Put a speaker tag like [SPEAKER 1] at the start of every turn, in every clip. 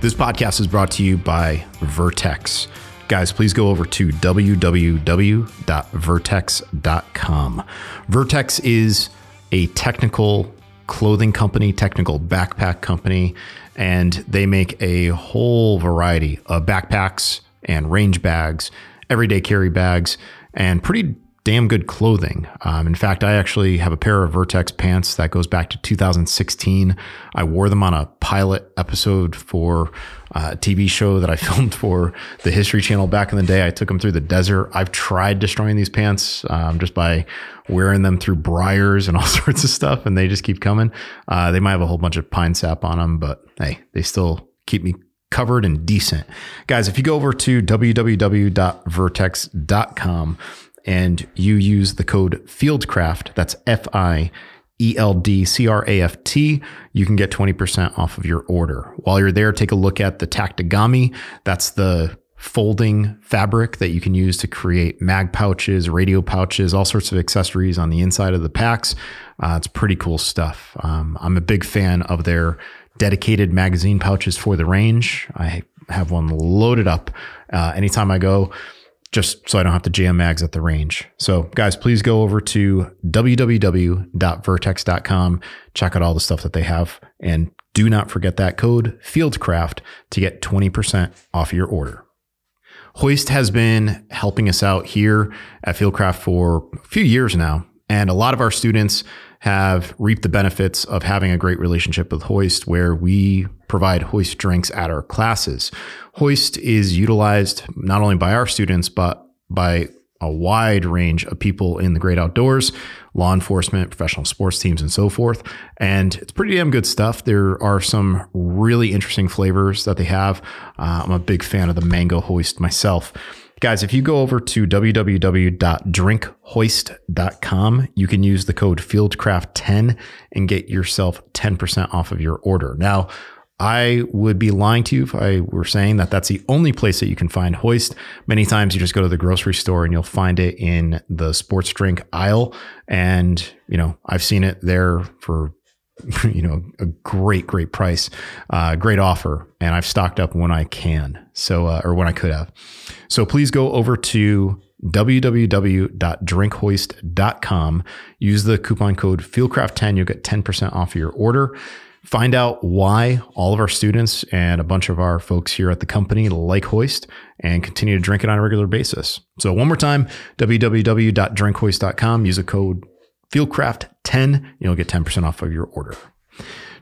[SPEAKER 1] This podcast is brought to you by Vertx. Guys, please go over to www.vertx.com. Vertx is a technical clothing company, technical backpack company, and they make a whole variety of backpacks and range bags, everyday carry bags, and pretty damn good clothing. Um, in fact, I actually have a pair of Vertx pants that goes back to 2016. I wore them on a pilot episode for a TV show that I filmed for the History Channel back in the day. I took them through the desert. I've tried destroying these pants um, just by wearing them through briars and all sorts of stuff, and they just keep coming. Uh, they might have a whole bunch of pine sap on them, but hey, they still keep me covered and decent. Guys, if you go over to www.vertx.com, and you use the code FIELDCRAFT, that's F I E L D C R A F T, you can get 20% off of your order. While you're there, take a look at the Tactigami. That's the folding fabric that you can use to create mag pouches, radio pouches, all sorts of accessories on the inside of the packs. Uh, it's pretty cool stuff. Um, I'm a big fan of their dedicated magazine pouches for the range. I have one loaded up uh, anytime I go just so I don't have to jam mags at the range. So, guys, please go over to www.vertx.com, check out all the stuff that they have, and do not forget that code FIELDCRAFT to get 20% off your order. Hoist has been helping us out here at Fieldcraft for a few years now, and a lot of our students have reaped the benefits of having a great relationship with Hoist, where we provide Hoist drinks at our classes. Hoist is utilized not only by our students, but by a wide range of people in the great outdoors, law enforcement, professional sports teams, and so forth. And it's pretty damn good stuff. There are some really interesting flavors that they have. Uh, I'm a big fan of the mango hoist myself. Guys, if you go over to www.drinkhoist.com, you can use the code FieldCraft10 and get yourself 10% off of your order. Now, I would be lying to you if I were saying that that's the only place that you can find Hoist. Many times you just go to the grocery store and you'll find it in the sports drink aisle. And, you know, I've seen it there for, you know, a great, great price, uh, great offer. And I've stocked up when I can. So, uh, or when I could have. So please go over to www.drinkhoist.com. Use the coupon code FieldCraft10. You'll get 10% off your order. Find out why all of our students and a bunch of our folks here at the company like Hoist and continue to drink it on a regular basis. So, one more time www.drinkhoist.com. Use a code FieldCraft10. You'll get 10% off of your order.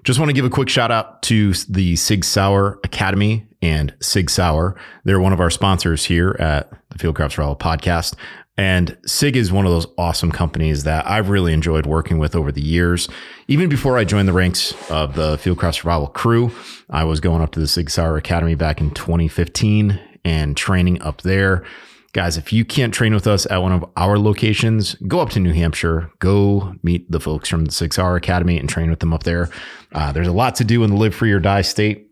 [SPEAKER 1] Just want to give a quick shout out to the Sig Sauer Academy and Sig Sauer. They're one of our sponsors here at the Fieldcraft Survival podcast. And SIG is one of those awesome companies that I've really enjoyed working with over the years. Even before I joined the ranks of the Fieldcraft Survival crew, I was going up to the Sig Sauer Academy back in 2015 and training up there. Guys, if you can't train with us at one of our locations, go up to New Hampshire, go meet the folks from the Sig Sauer Academy and train with them up there. Uh, there's a lot to do in the Live Free or Die state.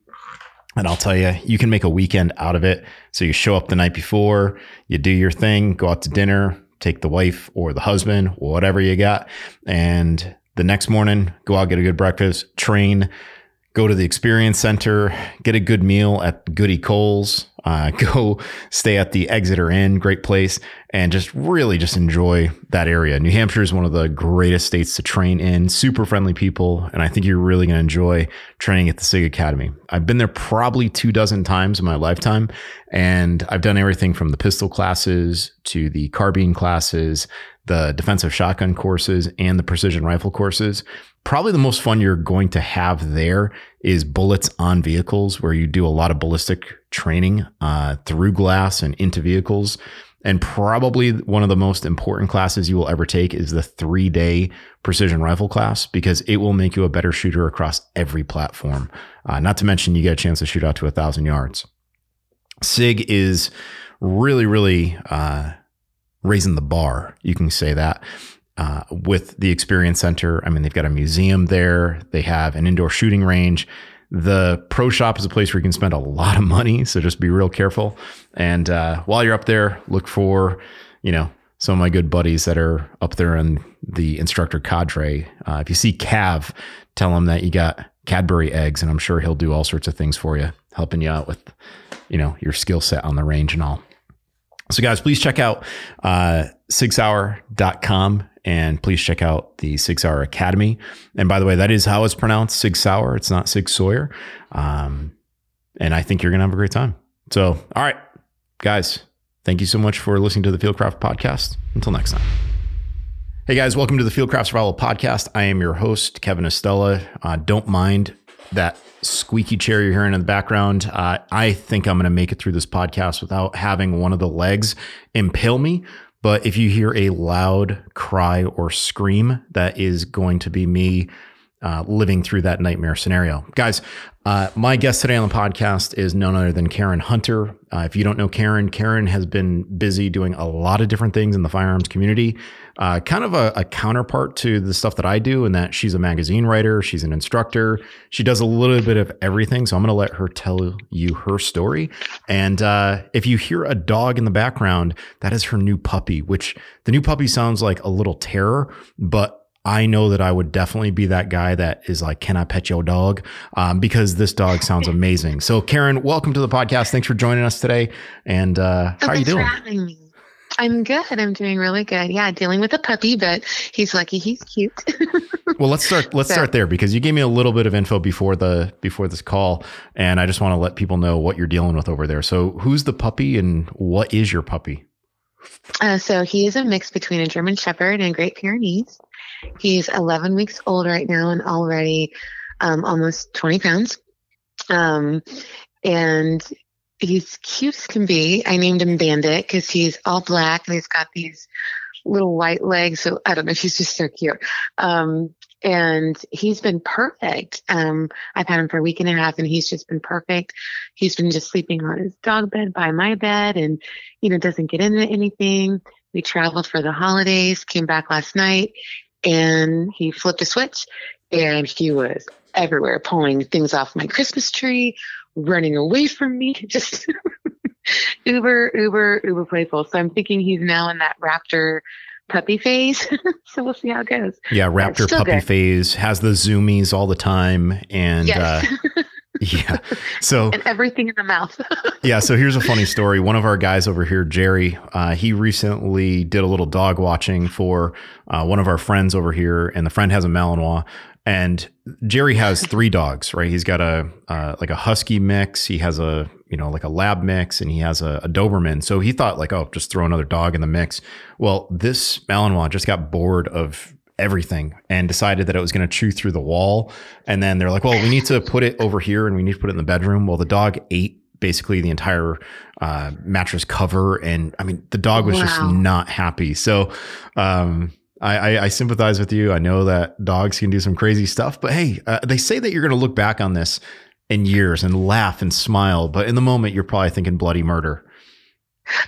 [SPEAKER 1] And I'll tell you, you can make a weekend out of it. So you show up the night before, you do your thing, go out to dinner, take the wife or the husband, whatever you got. And the next morning, go out, get a good breakfast, train, go to the experience center, get a good meal at Goody Cole's, uh, go stay at the Exeter Inn, great place, and just really just enjoy that area. New Hampshire is one of the greatest states to train in, super friendly people, and I think you're really going to enjoy training at the SIG Academy. I've been there probably two dozen times in my lifetime, and I've done everything from the pistol classes to the carbine classes, the defensive shotgun courses, and the precision rifle courses probably the most fun you're going to have there is bullets on vehicles, where you do a lot of ballistic training uh, through glass and into vehicles. And probably one of the most important classes you will ever take is the three day precision rifle class because it will make you a better shooter across every platform. Uh, not to mention, you get a chance to shoot out to a thousand yards. SIG is really, really uh, raising the bar. You can say that uh, with the Experience Center. I mean, they've got a museum there, they have an indoor shooting range. The pro shop is a place where you can spend a lot of money, so just be real careful. And uh, while you're up there, look for, you know, some of my good buddies that are up there in the instructor cadre. Uh, if you see Cav, tell him that you got Cadbury eggs, and I'm sure he'll do all sorts of things for you, helping you out with, you know, your skill set on the range and all. So, guys, please check out uh, sigsauer.com and please check out the Sig Sauer Academy. And by the way, that is how it's pronounced Sig Sauer. It's not Sig Sawyer. Um, and I think you're going to have a great time. So, all right, guys, thank you so much for listening to the Fieldcraft podcast. Until next time. Hey guys, welcome to the Fieldcraft Survival Podcast. I am your host, Kevin Estela. Uh, don't mind that squeaky chair you're hearing in the background. Uh, I think I'm going to make it through this podcast without having one of the legs impale me. But if you hear a loud cry or scream, that is going to be me uh, living through that nightmare scenario. Guys, uh, my guest today on the podcast is none other than Karen Hunter. Uh, if you don't know Karen, Karen has been busy doing a lot of different things in the firearms community, uh, kind of a, a, counterpart to the stuff that I do, in that she's a magazine writer, she's an instructor, she does a little bit of everything. So I'm going to let her tell you her story. And uh, if you hear a dog in the background, that is her new puppy, which the new puppy sounds like a little terror, but I know that I would definitely be that guy that is like, "Can I pet your dog?" Um, because this dog sounds amazing. So, Karen, welcome to the podcast. Thanks for joining us today. And uh, how are you doing?
[SPEAKER 2] I'm good. I'm doing really good. Yeah, dealing with a puppy, but he's lucky. He's cute.
[SPEAKER 1] well, let's start. Let's so. start there because you gave me a little bit of info before the before this call, and I just want to let people know what you're dealing with over there. So, who's the puppy, and what is your puppy?
[SPEAKER 2] Uh, so he is a mix between a German Shepherd and Great Pyrenees. He's 11 weeks old right now and already um, almost 20 pounds. Um, and he's cute as can be. I named him Bandit because he's all black and he's got these little white legs. So I don't know. He's just so cute. Um, and he's been perfect. Um, I've had him for a week and a half and he's just been perfect. He's been just sleeping on his dog bed by my bed and, you know, doesn't get into anything. We traveled for the holidays, came back last night and he flipped a switch and he was everywhere pulling things off my Christmas tree, running away from me, just uber, uber, uber playful. So I'm thinking he's now in that raptor puppy phase. so we'll see how it goes.
[SPEAKER 1] Yeah, raptor puppy good. phase has the zoomies all the time. And yes. uh, yeah. So
[SPEAKER 2] and everything in the mouth.
[SPEAKER 1] yeah. So here's a funny story. One of our guys over here, Jerry, uh, he recently did a little dog watching for uh, one of our friends over here, and the friend has a Malinois. And Jerry has three dogs, right? He's got a uh, like a husky mix. He has a you know like a lab mix, and he has a, a Doberman. So he thought like, oh, just throw another dog in the mix. Well, this Malinois just got bored of everything and decided that it was going to chew through the wall. And then they're like, well, we need to put it over here and we need to put it in the bedroom. Well, the dog ate basically the entire uh, mattress cover. And I mean, the dog was wow. just not happy. So, um, I, I, I, sympathize with you. I know that dogs can do some crazy stuff, but hey, uh, they say that you're going to look back on this in years and laugh and smile, but in the moment, you're probably thinking bloody murder.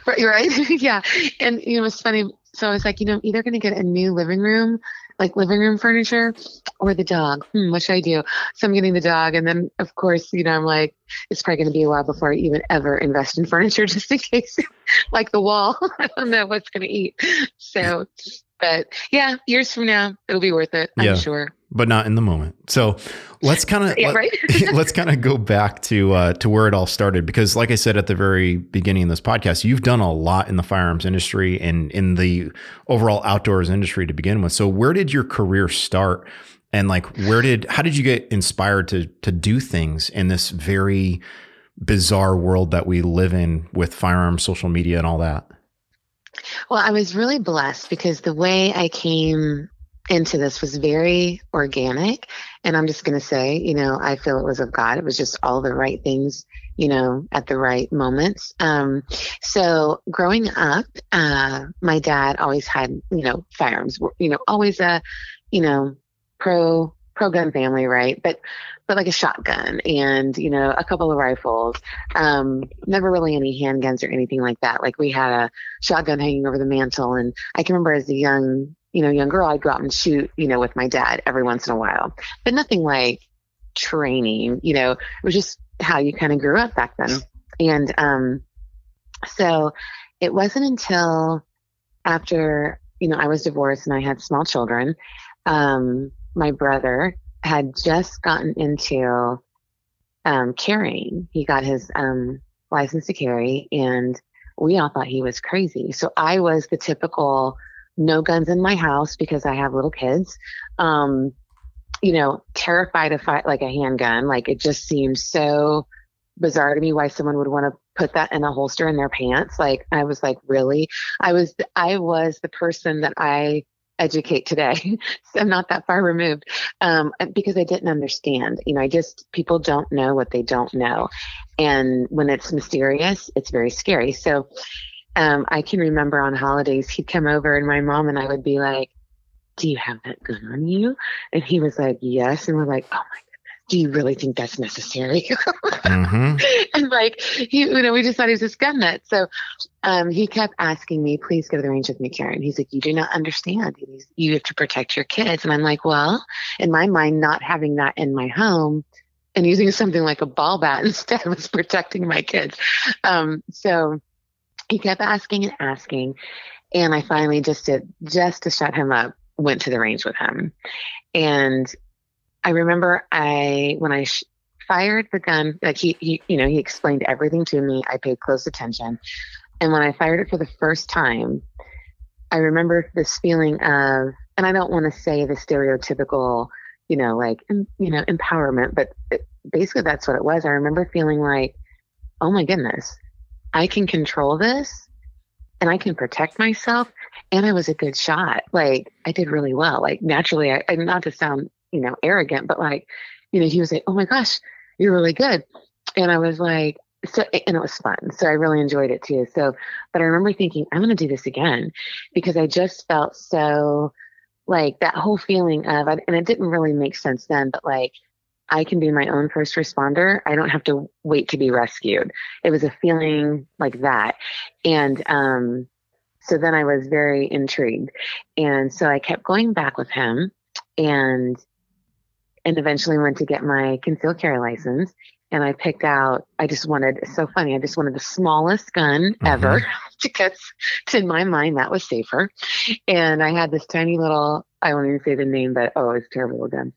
[SPEAKER 2] Right, right, yeah. And you know, it's funny. So I was like, you know, I'm either going to get a new living room, like living room furniture, or the dog. Hmm, what should I do? So I'm getting the dog, and then of course, you know, I'm like, it's probably going to be a while before I even ever invest in furniture, just in case, like the wall. I don't know what's going to eat. So, but yeah, years from now, it'll be worth it. I'm sure
[SPEAKER 1] but not in the moment. So let's kind of yeah, let, right? let's kind of go back to uh, to where it all started because, like I said at the very beginning of this podcast, you've done a lot in the firearms industry and in the overall outdoors industry to begin with. So where did your career start? And like, where did how did you get inspired to to do things in this very bizarre world that we live in with firearms, social media, and all that?
[SPEAKER 2] Well, I was really blessed because the way I came into this was very organic. And I'm just going to say, you know, I feel it was of God. It was just all the right things, you know, at the right moments. Um, so growing up, uh, my dad always had, you know, firearms, you know, always a, you know, pro, pro gun family, right? But, but like a shotgun and, you know, a couple of rifles. Um, never really any handguns or anything like that. Like we had a shotgun hanging over the mantle. And I can remember as a young you know, young girl, I'd go out and shoot, you know, with my dad every once in a while, but nothing like training, you know, it was just how you kind of grew up back then. And, um, so it wasn't until after, you know, I was divorced and I had small children, um, my brother had just gotten into um, carrying. He got his um, license to carry, and we all thought he was crazy. So I was the typical no guns in my house because I have little kids. Um, you know, terrified of fight like a handgun. Like it just seems so bizarre to me why someone would want to put that in a holster in their pants. Like I was like, really? I was I was the person that I educate today. so I'm not that far removed um, because I didn't understand. You know, I just people don't know what they don't know, and when it's mysterious, it's very scary. So um, I can remember on holidays he'd come over and my mom and I would be like, "Do you have that gun on you?" And he was like, "Yes," and we're like, "Oh my do you really think that's necessary? mm-hmm. And like, he, you know, we just thought he was a scum nut. So um, he kept asking me, please go to the range with me, Karen. He's like, you do not understand. He's, you have to protect your kids. And I'm like, well, in my mind, not having that in my home and using something like a ball bat instead was protecting my kids. Um, so he kept asking and asking. And I finally just did, just to shut him up, went to the range with him. And I remember I when I sh- fired the gun, like he, he, you know, he explained everything to me. I paid close attention, and when I fired it for the first time, I remember this feeling of, and I don't want to say the stereotypical, you know, like you know, empowerment, but it, basically that's what it was. I remember feeling like, oh my goodness, I can control this, and I can protect myself, and I was a good shot. Like I did really well. Like naturally, I, not to sound you know, arrogant, but like, you know, he was like, oh my gosh, you're really good. And I was like, so, and it was fun. So I really enjoyed it too. So, but I remember thinking, I'm going to do this again because I just felt so like that whole feeling of, and it didn't really make sense then, but like, I can be my own first responder. I don't have to wait to be rescued. It was a feeling like that. And, um, so then I was very intrigued. And so I kept going back with him and and eventually went to get my concealed carry license. And I picked out, I just wanted, so funny, I just wanted the smallest gun mm-hmm. ever because in my mind that was safer. And I had this tiny little, I won't even say the name, but oh, it's terrible gun.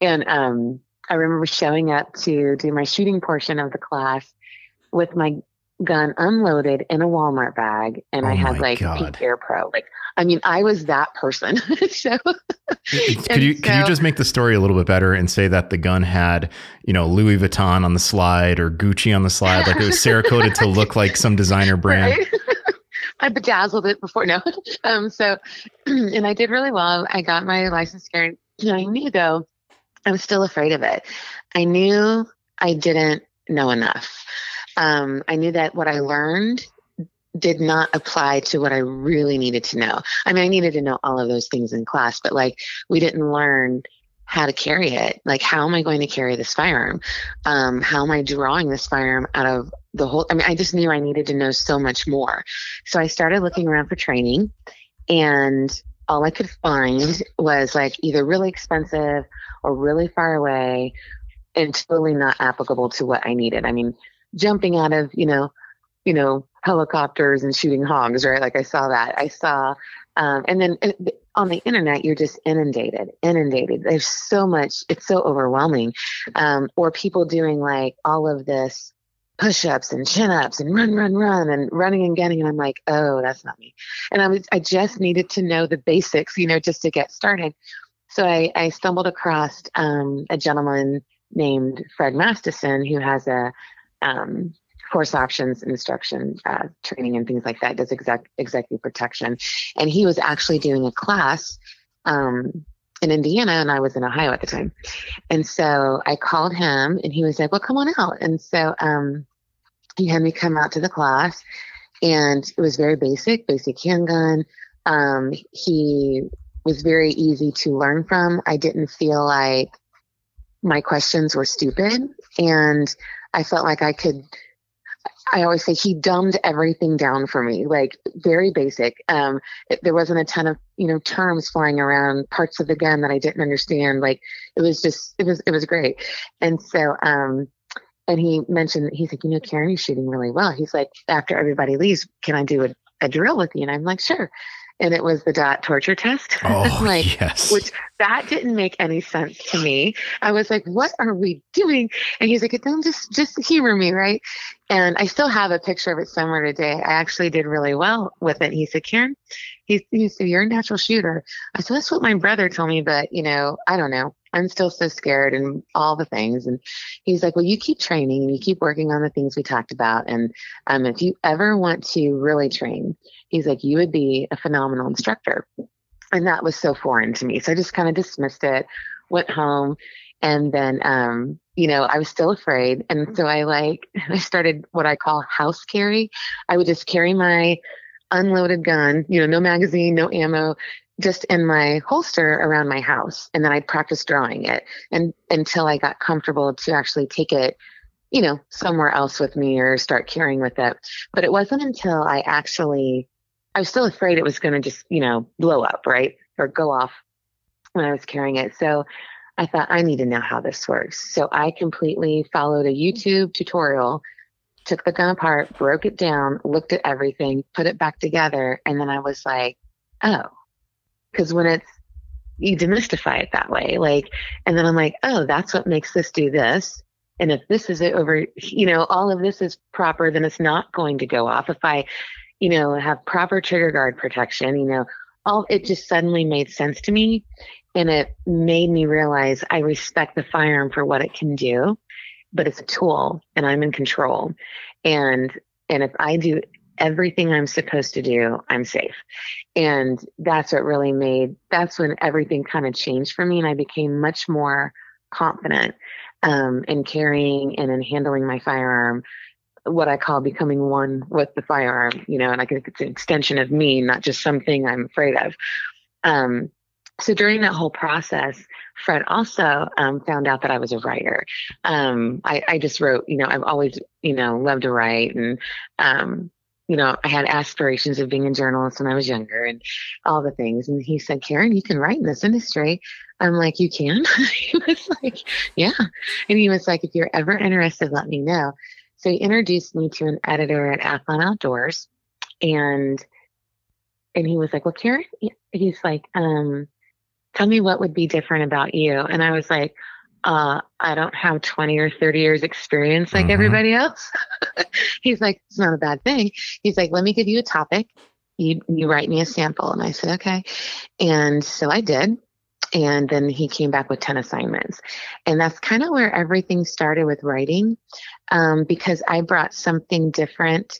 [SPEAKER 2] And um, I remember showing up to do my shooting portion of the class with my gun unloaded in a Walmart bag and oh I had like. Pink Ear Pro. Like, I mean, I was that person. so
[SPEAKER 1] could you so, could you just make the story a little bit better and say that the gun had, you know, Louis Vuitton on the slide or Gucci on the slide, like it was Cerakoted to look like some designer brand. Right?
[SPEAKER 2] I bedazzled it before. No. Um, so, and I did really well. I got my license carry. I knew though, I was still afraid of it. I knew I didn't know enough um, I knew that what I learned did not apply to what I really needed to know. I mean, I needed to know all of those things in class, but like we didn't learn how to carry it. Like, how am I going to carry this firearm? Um, how am I drawing this firearm out of the whole? I mean, I just knew I needed to know so much more. So I started looking around for training, and all I could find was like either really expensive or really far away and totally not applicable to what I needed. I mean, jumping out of, you know, you know, helicopters and shooting hogs, right? Like I saw that. I saw, um, and then on the internet, you're just inundated, inundated. There's so much, it's so overwhelming. Um, or people doing like all of this push ups and chin ups and run, run, run and running and getting. And I'm like, oh, that's not me. And I was, I just needed to know the basics, you know, just to get started. So I, I stumbled across um, a gentleman named Fred Masterson who has a um, course options instruction uh, training and things like that does exec- executive protection. And he was actually doing a class um, in indiana and i was in ohio at the time. And so i called him and he was like well come on out. And so um, he had me come out to the class and it was very basic basic handgun. Um, he was very easy to learn from. I didn't feel like my questions were stupid. And I felt like I could. I always say he dumbed everything down for me, like very basic. Um, it, there wasn't a ton of you know terms flying around, parts of the gun that I didn't understand. Like it was just it was it was great. And so um, and he mentioned he's like, you know, Karen, you're shooting really well. He's like, after everybody leaves, can I do a, a drill with you? And I'm like, sure. And it was the dot torture test.
[SPEAKER 1] Oh,
[SPEAKER 2] like,
[SPEAKER 1] yes.
[SPEAKER 2] which that didn't make any sense to me. I was like, what are we doing? And he's like, don't just, just humor me. Right. And I still have a picture of it somewhere today. I actually did really well with it. He said, Karen, he, he said, you're a natural shooter. I said, that's what my brother told me, but you know, I don't know. I'm still so scared and all the things. And he's like, well, you keep training and you keep working on the things we talked about. And um, if you ever want to really train, he's like, you would be a phenomenal instructor. And that was so foreign to me. So I just kind of dismissed it, went home. And then, um, you know, I was still afraid. And so I like, I started what I call house carry. I would just carry my unloaded gun, you know, no magazine, no ammo, just in my holster around my house. And then I'd practice drawing it and until I got comfortable to actually take it, you know, somewhere else with me or start carrying with it. But it wasn't until I actually, I was still afraid it was going to just, you know, blow up, right? Or go off when I was carrying it. So I thought, I need to know how this works. So I completely followed a YouTube tutorial, took the gun apart, broke it down, looked at everything, put it back together. And then I was like, oh, because when it's you demystify it that way like and then i'm like oh that's what makes this do this. And if this is over you know all of this is proper then it's not going to go off. If i you know have proper trigger guard protection you know all it just suddenly made sense to me. And it made me realize i respect the firearm for what it can do but it's a tool and i'm in control. And and if i do everything I'm supposed to do, I'm safe. And that's what really made, that's when everything kind of changed for me. And I became much more confident um, in carrying and in handling my firearm, what I call becoming one with the firearm, you know, and I think it's an extension of me, not just something I'm afraid of. Um, so during that whole process, Fred also um, found out that I was a writer. Um, I, I, just wrote, you know, I've always, you know, loved to write and um, you know, I had aspirations of being a journalist when I was younger and all the things. And he said, Karen, you can write in this industry. I'm like, you can? he was like, yeah. And he was like, if you're ever interested, let me know. So he introduced me to an editor at Athlon Outdoors. And and he was like, well, Karen, he's like, um, tell me what would be different about you. And I was like, uh, I don't have 20 or 30 years experience like mm-hmm. everybody else. He's like, it's not a bad thing. He's like, let me give you a topic. You, you write me a sample. And I said, okay. And so I did. And then he came back with 10 assignments. And that's kind of where everything started with writing um, because I brought something different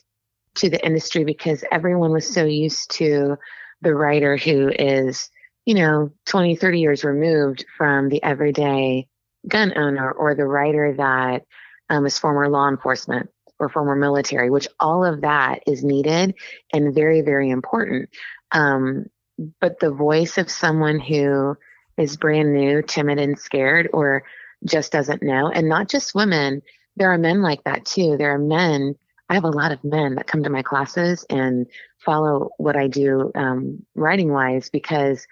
[SPEAKER 2] to the industry because everyone was so used to the writer who is, you know, 20, 30 years removed from the everyday gun owner or the writer that um, is former law enforcement or former military, which all of that is needed and very, very important. Um, but the voice of someone who is brand new, timid, and scared, or just doesn't know, and not just women, there are men like that too. There are men. I have a lot of men that come to my classes and follow what I do um, writing wise because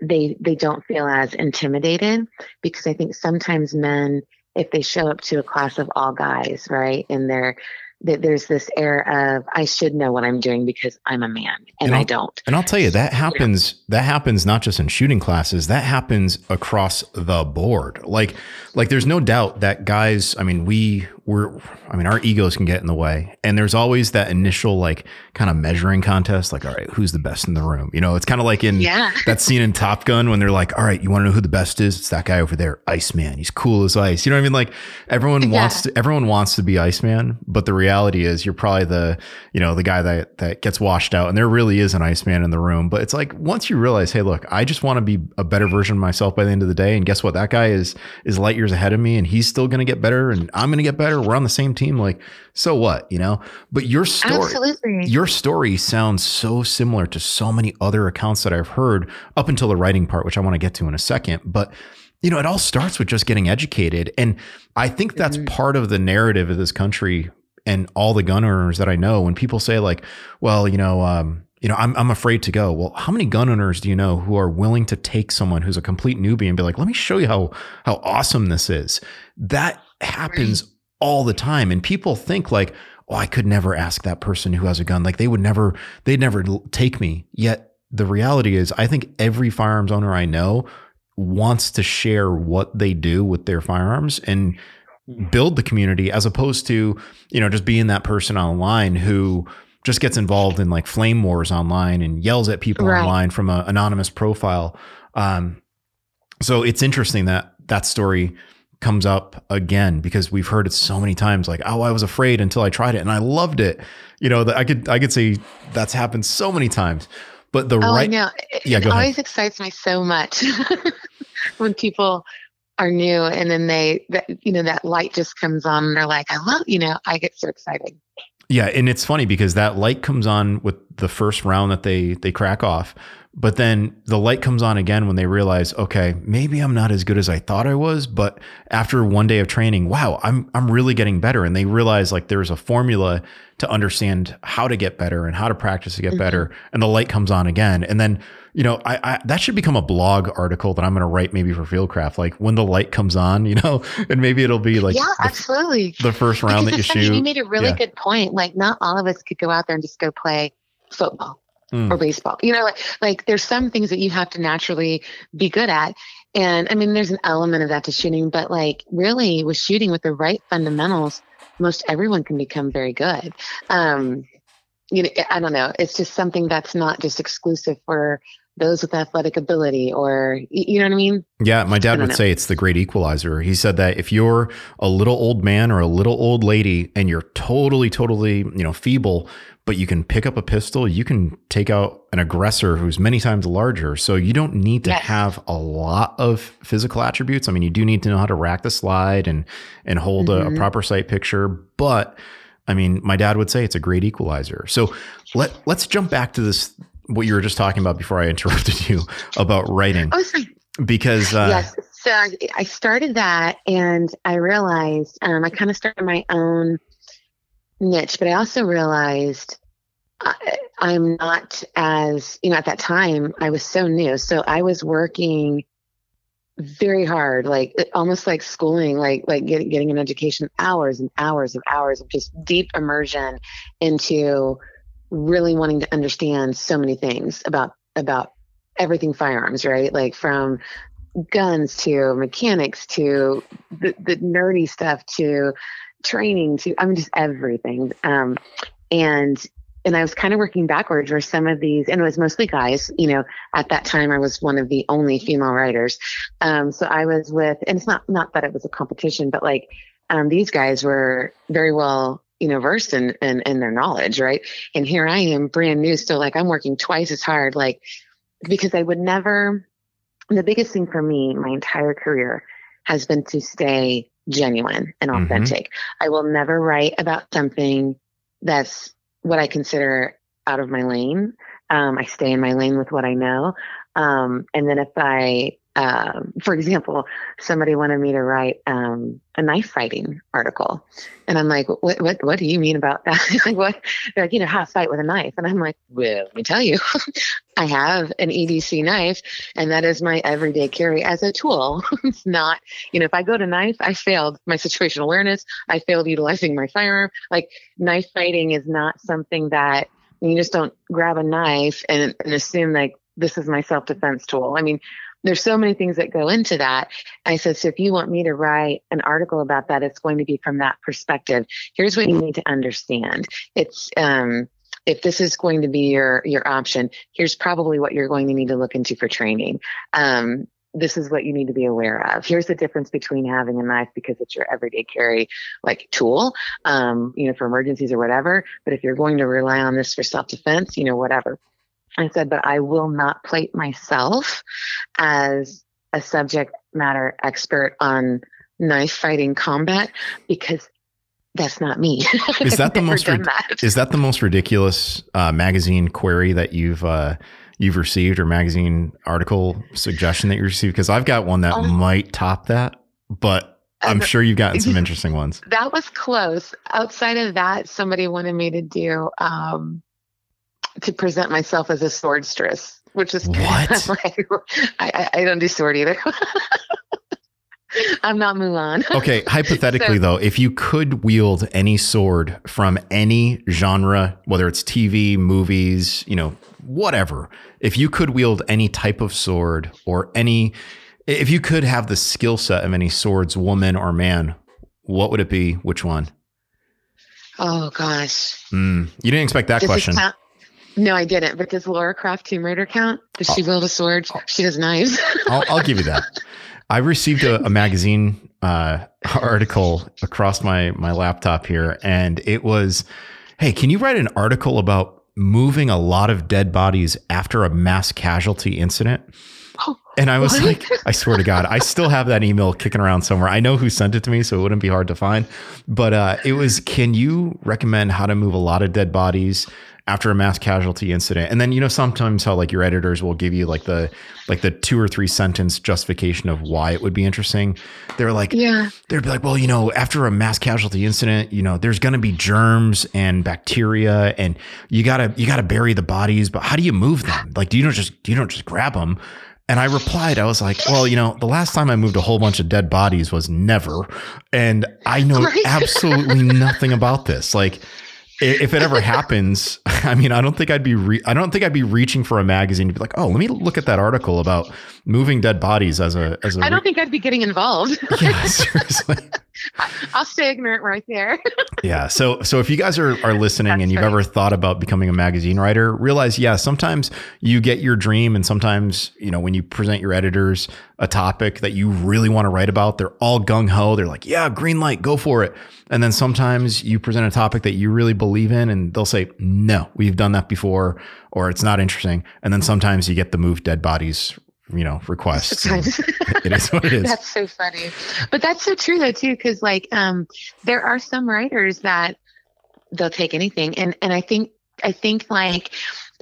[SPEAKER 2] they they don't feel as intimidated because I think sometimes men, if they show up to a class of all guys, right, and they're that there's this air of I should know what I'm doing because I'm a man and, and I don't.
[SPEAKER 1] And I'll tell you that happens that happens not just in shooting classes, that happens across the board. Like like there's no doubt that guys, I mean, we we're I mean, our egos can get in the way. And there's always that initial like kind of measuring contest, like, all right, who's the best in the room? You know, it's kind of like in
[SPEAKER 2] yeah.
[SPEAKER 1] that scene in Top Gun when they're like, all right, you want to know who the best is? It's that guy over there, Iceman. He's cool as ice. You know what I mean? Like everyone yeah. wants to everyone wants to be Iceman, but the reality is you're probably the, you know, the guy that that gets washed out and there really is an Iceman in the room. But it's like once you realize, hey, look, I just want to be a better version of myself by the end of the day. And guess what? That guy is is light years ahead of me and he's still gonna get better and I'm gonna get better. We're on the same team like so what you know but your story
[SPEAKER 2] Absolutely.
[SPEAKER 1] your story sounds so similar to so many other accounts that i've heard up until the writing part which i want to get to in a second but you know it all starts with just getting educated and i think that's mm-hmm. part of the narrative of this country and all the gun owners that i know when people say like well you know um, you know, I'm, I'm afraid to go. Well, how many gun owners do you know who are willing to take someone who's a complete newbie and be like, let me show you how, how awesome this is? That happens all the time. And people think like, oh, I could never ask that person who has a gun. Like they would never, they'd never take me. Yet the reality is, I think every firearms owner I know wants to share what they do with their firearms and build the community as opposed to, you know, just being that person online who just gets involved in like flame wars online and yells at people right. online from an anonymous profile. Um, so it's interesting that that story comes up again because we've heard it so many times like oh i was afraid until i tried it and i loved it you know that i could i could say that's happened so many times but the oh, right.
[SPEAKER 2] It, yeah, it always ahead. excites me so much when people are new and then they that you know that light just comes on and they're like i love you know i get so excited
[SPEAKER 1] yeah and it's funny because that light comes on with the first round that they they crack off but then the light comes on again when they realize, okay, maybe I'm not as good as I thought I was, but after one day of training, wow, I'm I'm really getting better. And they realize like there's a formula to understand how to get better and how to practice to get mm-hmm. better. And the light comes on again. And then, you know, I, I that should become a blog article that I'm going to write maybe for Fieldcraft, like when the light comes on, you know, and maybe it'll be like
[SPEAKER 2] yeah, the, absolutely
[SPEAKER 1] the first round because that you shoot.
[SPEAKER 2] You made a really yeah. good point. Like not all of us could go out there and just go play football mm. or baseball. You know, like like there's some things that you have to naturally be good at. And I mean, there's an element of that to shooting, but like really with shooting with the right fundamentals, most everyone can become very good. Um, you know, I don't know. It's just something that's not just exclusive for those with athletic ability or you know what I mean?
[SPEAKER 1] Yeah, my dad would know. say it's the great equalizer. He said that if you're a little old man or a little old lady and you're totally totally, you know, feeble, but you can pick up a pistol, you can take out an aggressor who's many times larger. So you don't need to yes. have a lot of physical attributes. I mean, you do need to know how to rack the slide and and hold mm-hmm. a, a proper sight picture, but I mean, my dad would say it's a great equalizer. So let let's jump back to this what you were just talking about before I interrupted you about writing. Oh, sorry. Because uh,
[SPEAKER 2] yes, so I started that, and I realized um, I kind of started my own niche, but I also realized I, I'm not as you know at that time I was so new, so I was working very hard like uh, almost like schooling like like getting, getting an education hours and hours and hours of just deep immersion into really wanting to understand so many things about about everything firearms, right? Like from guns to mechanics to the, the nerdy stuff to training to I mean just everything. Um, and and I was kind of working backwards where some of these, and it was mostly guys, you know, at that time I was one of the only female writers. Um, so I was with, and it's not, not that it was a competition, but like, um, these guys were very well you know, versed in, in, in their knowledge, right? And here I am, brand new, still like I'm working twice as hard, like because I would never. The biggest thing for me, my entire career, has been to stay genuine and mm-hmm. authentic. Mm-hmm. I will never write about something that's what I consider out of my lane. Um, I stay in my lane with what I know. Um, and then if I um, for example, somebody wanted me to write um, a knife fighting article, and I'm like, "What? What? What do you mean about that?" like, what? They're like, you know, how to fight with a knife, and I'm like, "Well, let me tell you, I have an EDC knife, and that is my everyday carry as a tool. it's not, you know, if I go to knife, I failed my situational awareness. I failed utilizing my firearm. Like, knife fighting is not something that you just don't grab a knife and, and assume like this is my self defense tool. I mean, there's so many things that go into that. I said, so if you want me to write an article about that, it's going to be from that perspective. Here's what you need to understand. It's, um, if this is going to be your your option, here's probably what you're going to need to look into for training. Um, this is what you need to be aware of. Here's the difference between having a knife because it's your everyday carry like tool, um, you know, for emergencies or whatever. But if you're going to rely on this for self defense, you know, whatever. I said, but I will not plate myself as a subject matter expert on knife fighting combat because that's not me.
[SPEAKER 1] Is that the most that. is that the most ridiculous uh, magazine query that you've uh, you've received or magazine article suggestion that you received? Because I've got one that um, might top that, but I'm sure you've gotten some interesting ones.
[SPEAKER 2] That was close. Outside of that, somebody wanted me to do um, to present myself as a swordstress, which is
[SPEAKER 1] what
[SPEAKER 2] like, I, I don't do sword either. I'm not Mulan.
[SPEAKER 1] okay, hypothetically so, though, if you could wield any sword from any genre, whether it's TV, movies, you know, whatever, if you could wield any type of sword or any, if you could have the skill set of any swords, woman or man, what would it be? Which one?
[SPEAKER 2] Oh gosh.
[SPEAKER 1] Mm, you didn't expect that Does question.
[SPEAKER 2] No, I didn't. But does Laura Croft Tomb Raider count? Does she wield a sword? She does knives.
[SPEAKER 1] I'll, I'll give you that. I received a, a magazine uh, article across my my laptop here, and it was, "Hey, can you write an article about moving a lot of dead bodies after a mass casualty incident?" Oh, and I was what? like, I swear to God, I still have that email kicking around somewhere. I know who sent it to me, so it wouldn't be hard to find. But uh, it was, can you recommend how to move a lot of dead bodies after a mass casualty incident. And then you know sometimes how like your editors will give you like the like the two or three sentence justification of why it would be interesting. They're like
[SPEAKER 2] yeah.
[SPEAKER 1] they'd be like well you know after a mass casualty incident you know there's going to be germs and bacteria and you gotta you gotta bury the bodies but how do you move them? Like do you don't just do you don't just grab them and I replied, I was like, well, you know, the last time I moved a whole bunch of dead bodies was never. And I know absolutely nothing about this. Like, if it ever happens, I mean, I don't think I'd be re- I don't think I'd be reaching for a magazine to be like, oh, let me look at that article about moving dead bodies as a as a.
[SPEAKER 2] I don't re- think I'd be getting involved.
[SPEAKER 1] yeah, seriously.
[SPEAKER 2] I'll stay ignorant right there.
[SPEAKER 1] yeah. So so if you guys are are listening That's and you've ever thought about becoming a magazine writer, realize yeah, sometimes you get your dream, and sometimes you know when you present your editors a topic that you really want to write about, they're all gung ho. They're like, yeah, green light, go for it. And then sometimes you present a topic that you really believe in, and they'll say, no, we've done that before, or it's not interesting. And then sometimes you get the move dead bodies you know requests it is what it is.
[SPEAKER 2] That's so funny. But that's so true though too because like um there are some writers that they'll take anything. And and i think i think like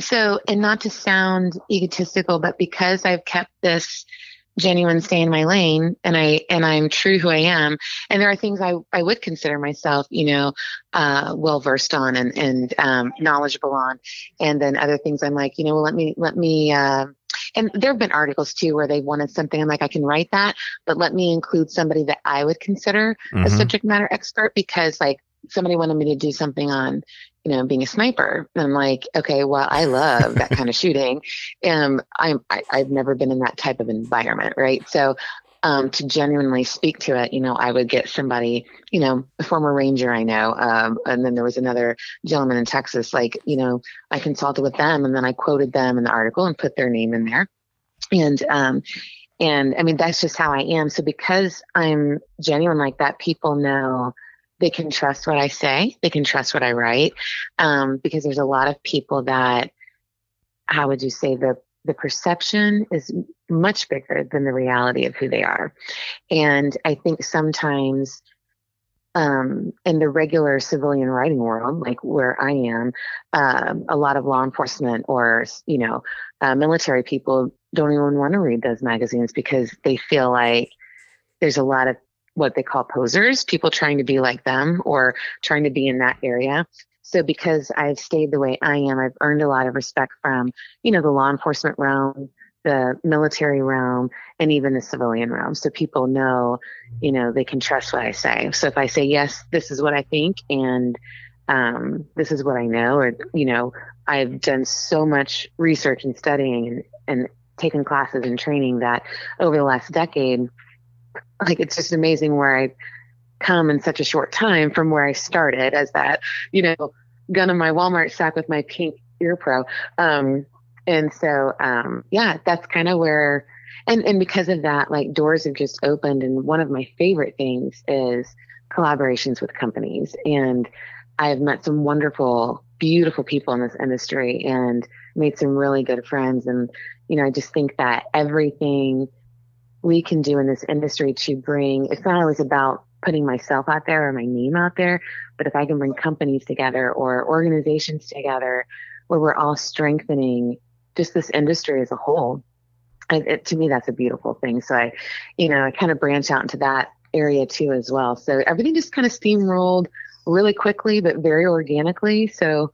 [SPEAKER 2] so and not to sound egotistical but because i've kept this genuine stay in my lane and i and i'm true who i am. And there are things i i would consider myself you know uh well versed on and and um knowledgeable on. And then other things i'm like you know well, let me let me uh and there have been articles too where they wanted something. I'm like i can write that but let me include somebody that i would consider mm-hmm. a subject matter expert because like somebody wanted me to do something on you know being a sniper and i'm like okay well i love that kind of shooting um I'm, I, I've never been in that type of environment right so um, to genuinely speak to it, you know, I would get somebody, you know, a former ranger I know, um, and then there was another gentleman in Texas, like, you know, I consulted with them and then I quoted them in the article and put their name in there. And, um, and I mean, that's just how I am. So because I'm genuine like that, people know they can trust what I say, they can trust what I write, um, because there's a lot of people that, how would you say, the the perception is much bigger than the reality of who they are. And I think sometimes um, in the regular civilian writing world, like where I am, um, a lot of law enforcement or, you know, uh, military people don't even want to read those magazines because they feel like there's a lot of what they call posers, people trying to be like them or trying to be in that area. So because I've stayed the way I am, I've earned a lot of respect from, you know, the law enforcement realm, the military realm, and even the civilian realm. So people know, you know, they can trust what I say. So if I say, yes, this is what I think, and um, this is what I know, or, you know, I've done so much research and studying and, and taken classes and training that over the last decade, like it's just amazing where I've come in such a short time from where I started as that, you know, gun in my Walmart sack with my pink ear pro. Um, and so, um, yeah, that's kind of where, and, and because of that, like doors have just opened. And one of my favorite things is collaborations with companies. And I've met some wonderful, beautiful people in this industry and made some really good friends. And, you know, I just think that everything we can do in this industry to bring, it's not always about putting myself out there or my name out there, but if I can bring companies together or organizations together where we're all strengthening just this industry as a whole, it, it, to me, that's a beautiful thing. So I, you know, I kind of branch out into that area too as well. So everything just kind of steamrolled really quickly, but very organically. So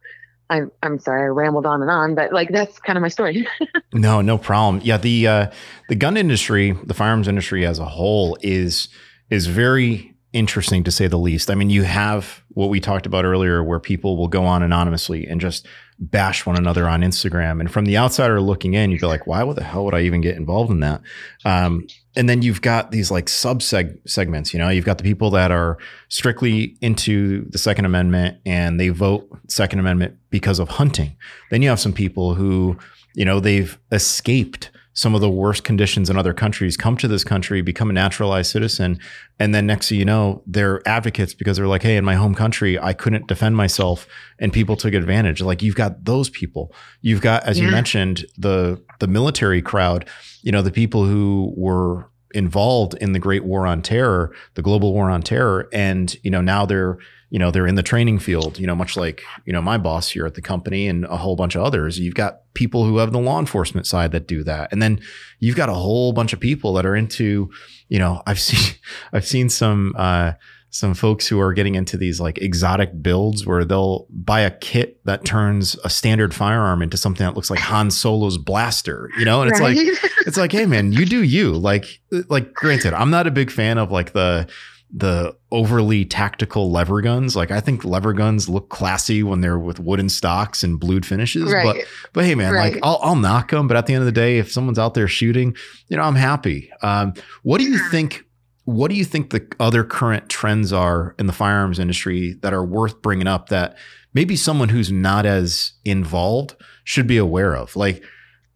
[SPEAKER 2] I'm I'm sorry I rambled on and on, but like that's kind of my story.
[SPEAKER 1] no, no problem. Yeah, the uh, the gun industry, the firearms industry as a whole is is very interesting to say the least. I mean, you have what we talked about earlier, where people will go on anonymously and just bash one another on Instagram. And from the outsider looking in, you'd be like, why the hell would I even get involved in that? Um, and then you've got these like sub segments, you know, you've got the people that are strictly into the Second Amendment and they vote Second Amendment because of hunting. Then you have some people who, you know, they've escaped some of the worst conditions in other countries, come to this country, become a naturalized citizen, and then next thing you know, they're advocates because they're like, hey, in my home country, I couldn't defend myself, and people took advantage. Like you've got those people. You've got, as yeah. you mentioned, the the military crowd. You know, the people who were involved in the Great War on Terror, the global war on terror, and you know now they're you know they're in the training field you know much like you know my boss here at the company and a whole bunch of others you've got people who have the law enforcement side that do that and then you've got a whole bunch of people that are into you know i've seen i've seen some uh some folks who are getting into these like exotic builds where they'll buy a kit that turns a standard firearm into something that looks like Han Solo's blaster, you know? And it's like it's like, hey man, you do you. Like like granted, I'm not a big fan of like the the overly tactical lever guns. Like I think lever guns look classy when they're with wooden stocks and blued finishes. Right. But but hey man, right. like I'll I'll knock them. But at the end of the day, if someone's out there shooting, you know I'm happy. Um, what do you think? What do you think the other current trends are in the firearms industry that are worth bringing up that maybe someone who's not as involved should be aware of? Like,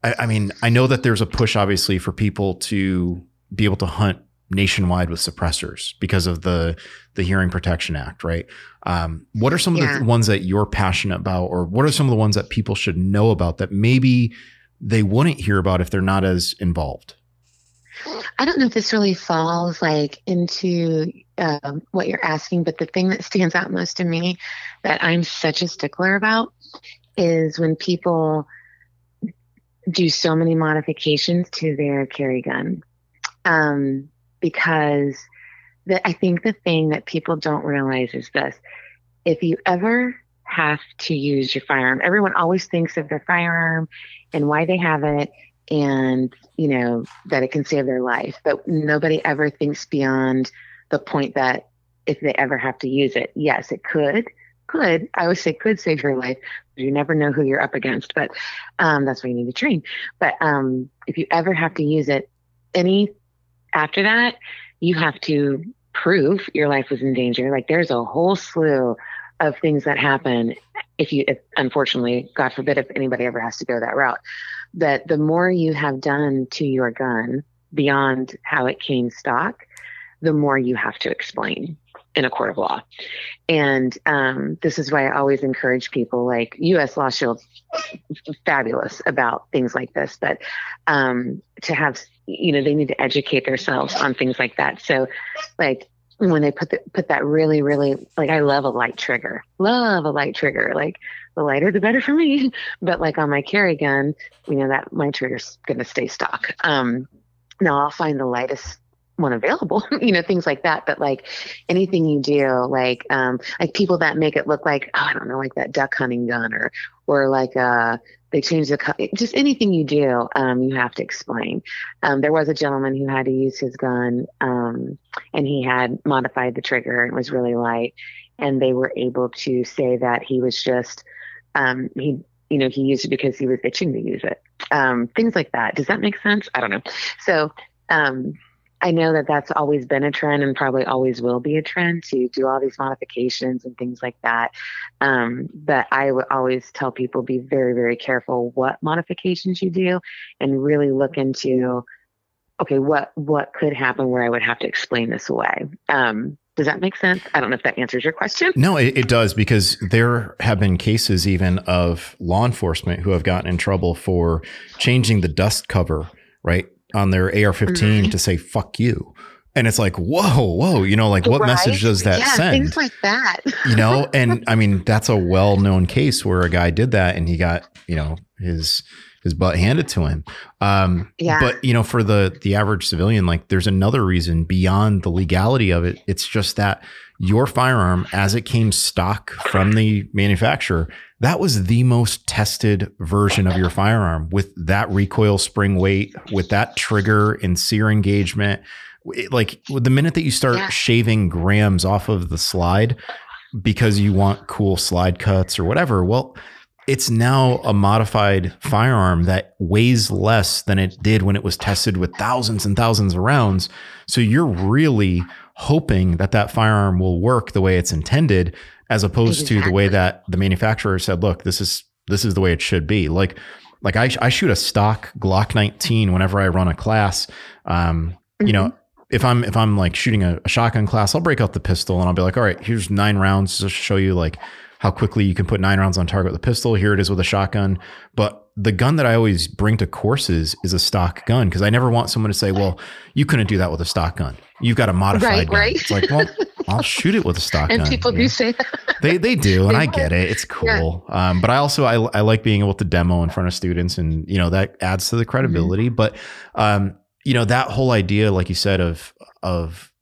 [SPEAKER 1] I, I mean, I know that there's a push obviously for people to be able to hunt nationwide with suppressors because of the the Hearing Protection Act, right? Um, what are some of yeah. the ones that you're passionate about, or what are some of the ones that people should know about that maybe they wouldn't hear about if they're not as involved?
[SPEAKER 2] I don't know if this really falls like into um, what you're asking, but the thing that stands out most to me that I'm such a stickler about is when people do so many modifications to their carry gun. Um, because the, I think the thing that people don't realize is this if you ever have to use your firearm, everyone always thinks of their firearm and why they have it and, you know, that it can save their life. But nobody ever thinks beyond the point that if they ever have to use it, yes, it could. Could I always say could save your life. You never know who you're up against, but um, that's why you need to train. But um, if you ever have to use it, any after that, you have to prove your life was in danger. Like there's a whole slew of things that happen if you, if, unfortunately, God forbid, if anybody ever has to go that route, that the more you have done to your gun beyond how it came stock, the more you have to explain in a court of law. And um, this is why I always encourage people like U.S. Law Shield, fabulous about things like this, but um, to have, you know, they need to educate themselves on things like that. So, like, when they put the, put that really really like I love a light trigger love a light trigger like the lighter the better for me but like on my carry gun you know that my trigger's going to stay stock um now I'll find the lightest one available, you know, things like that. But like anything you do, like um, like people that make it look like oh, I don't know, like that duck hunting gun, or or like uh, they change the just anything you do, um, you have to explain. Um, there was a gentleman who had to use his gun, um, and he had modified the trigger and was really light, and they were able to say that he was just um, he you know he used it because he was itching to use it. Um, things like that. Does that make sense? I don't know. So um, I know that that's always been a trend and probably always will be a trend to do all these modifications and things like that. Um, but I would always tell people be very, very careful what modifications you do and really look into okay, what what could happen where I would have to explain this away. Um, does that make sense? I don't know if that answers your question.
[SPEAKER 1] No, it, it, does because there have been cases even of law enforcement who have gotten in trouble for changing the dust cover, right? On their AR-15 mm-hmm. to say "fuck you," and it's like, whoa, whoa, you know, like what right? message does that
[SPEAKER 2] yeah,
[SPEAKER 1] send?
[SPEAKER 2] Things like that,
[SPEAKER 1] you know, and I mean that's a well-known case where a guy did that and he got, you know, his his butt handed to him. Um,
[SPEAKER 2] Yeah.
[SPEAKER 1] But you know, for the the average civilian, like there's another reason beyond the legality of it. It's just that your firearm, as it came stock from the manufacturer, that was the most tested version of your firearm with that recoil spring weight, with that trigger and sear engagement. It- like the minute that you start
[SPEAKER 2] Yeah.
[SPEAKER 1] shaving grams off of the slide because you want cool slide cuts or whatever, well, it's now a modified firearm that weighs less than it did when it was tested with thousands and thousands of rounds. So you're really hoping that that firearm will work the way it's intended, as opposed to the way that the manufacturer said, "Look, this is this is the way it should be." Like, like I, I shoot a stock Glock 19 whenever I run a class. Um, you know, if I'm if I'm like shooting a, a shotgun class, I'll break out the pistol and I'll be like, all right, here's nine rounds to show you like how quickly you can put nine rounds on target with a pistol. Here it is with a shotgun. But the gun that I always bring to courses is a stock gun because I never want someone to say, well, you couldn't do that with a stock gun. You've got a modified
[SPEAKER 2] Right,
[SPEAKER 1] gun.
[SPEAKER 2] right.
[SPEAKER 1] It's like, well, I'll shoot it with a stock
[SPEAKER 2] and
[SPEAKER 1] gun.
[SPEAKER 2] And people
[SPEAKER 1] you
[SPEAKER 2] do say that.
[SPEAKER 1] They they do, and I get it. It's
[SPEAKER 2] Yeah.
[SPEAKER 1] cool. Um, but I also I, I like being able to demo in front of students, and you know that adds to the credibility. But um, you know that whole idea, like you said, of of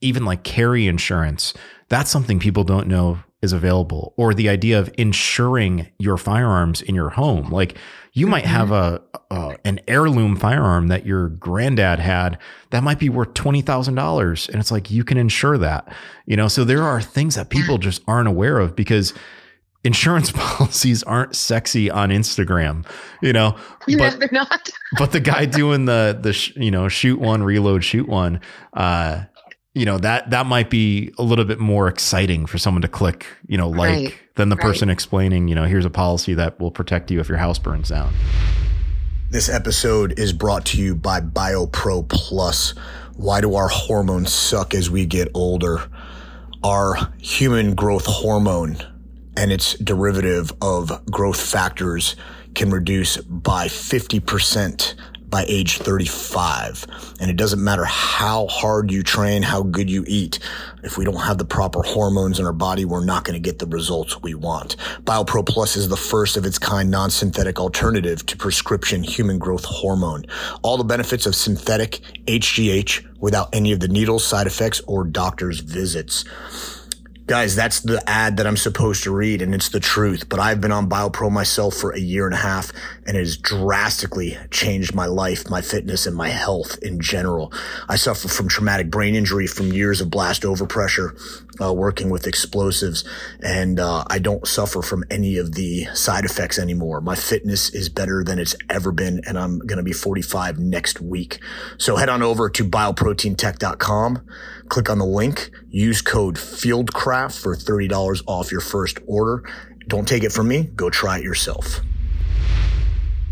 [SPEAKER 1] even like carry insurance, that's something people don't know is available, or the idea of insuring your firearms in your home. Like you might have a, a an heirloom firearm that your granddad had that might be worth twenty thousand dollars, and it's like you can insure that. You know, so there are things that people just aren't aware of because insurance policies aren't sexy on Instagram. You know,
[SPEAKER 2] You know,
[SPEAKER 1] but
[SPEAKER 2] they're not.
[SPEAKER 1] but the guy doing the the sh- you know shoot one reload shoot one uh you know that that might be a little bit more exciting for someone to click you know like
[SPEAKER 2] Right,
[SPEAKER 1] than the
[SPEAKER 2] right.
[SPEAKER 1] person explaining you know here's a policy that will protect you if your house burns down
[SPEAKER 3] This episode is brought to you by BioPro Plus. Why do our hormones suck as we get older? Our human growth hormone and its derivative of growth factors can reduce by 50% by age 35. And it doesn't matter how hard you train, how good you eat. If we don't have the proper hormones in our body, we're not going to get the results we want. BioPro Plus is the first of its kind non-synthetic alternative to prescription human growth hormone. All the benefits of synthetic HGH without any of the needles, side effects, or doctor's visits. Guys, that's the ad that I'm supposed to read, and it's the truth. But I've been on BioPro myself for a year and a half, and it has drastically changed my life, my fitness, and my health in general. I suffer from traumatic brain injury from years of blast overpressure, uh, working with explosives, and uh, I don't suffer from any of the side effects anymore. My fitness is better than it's ever been, and I'm going to be 45 next week. So head on over to bioproteintech.com, click on the link, use code FIELDCRAFT for $30 off your first order. Don't take it from me, go try it yourself.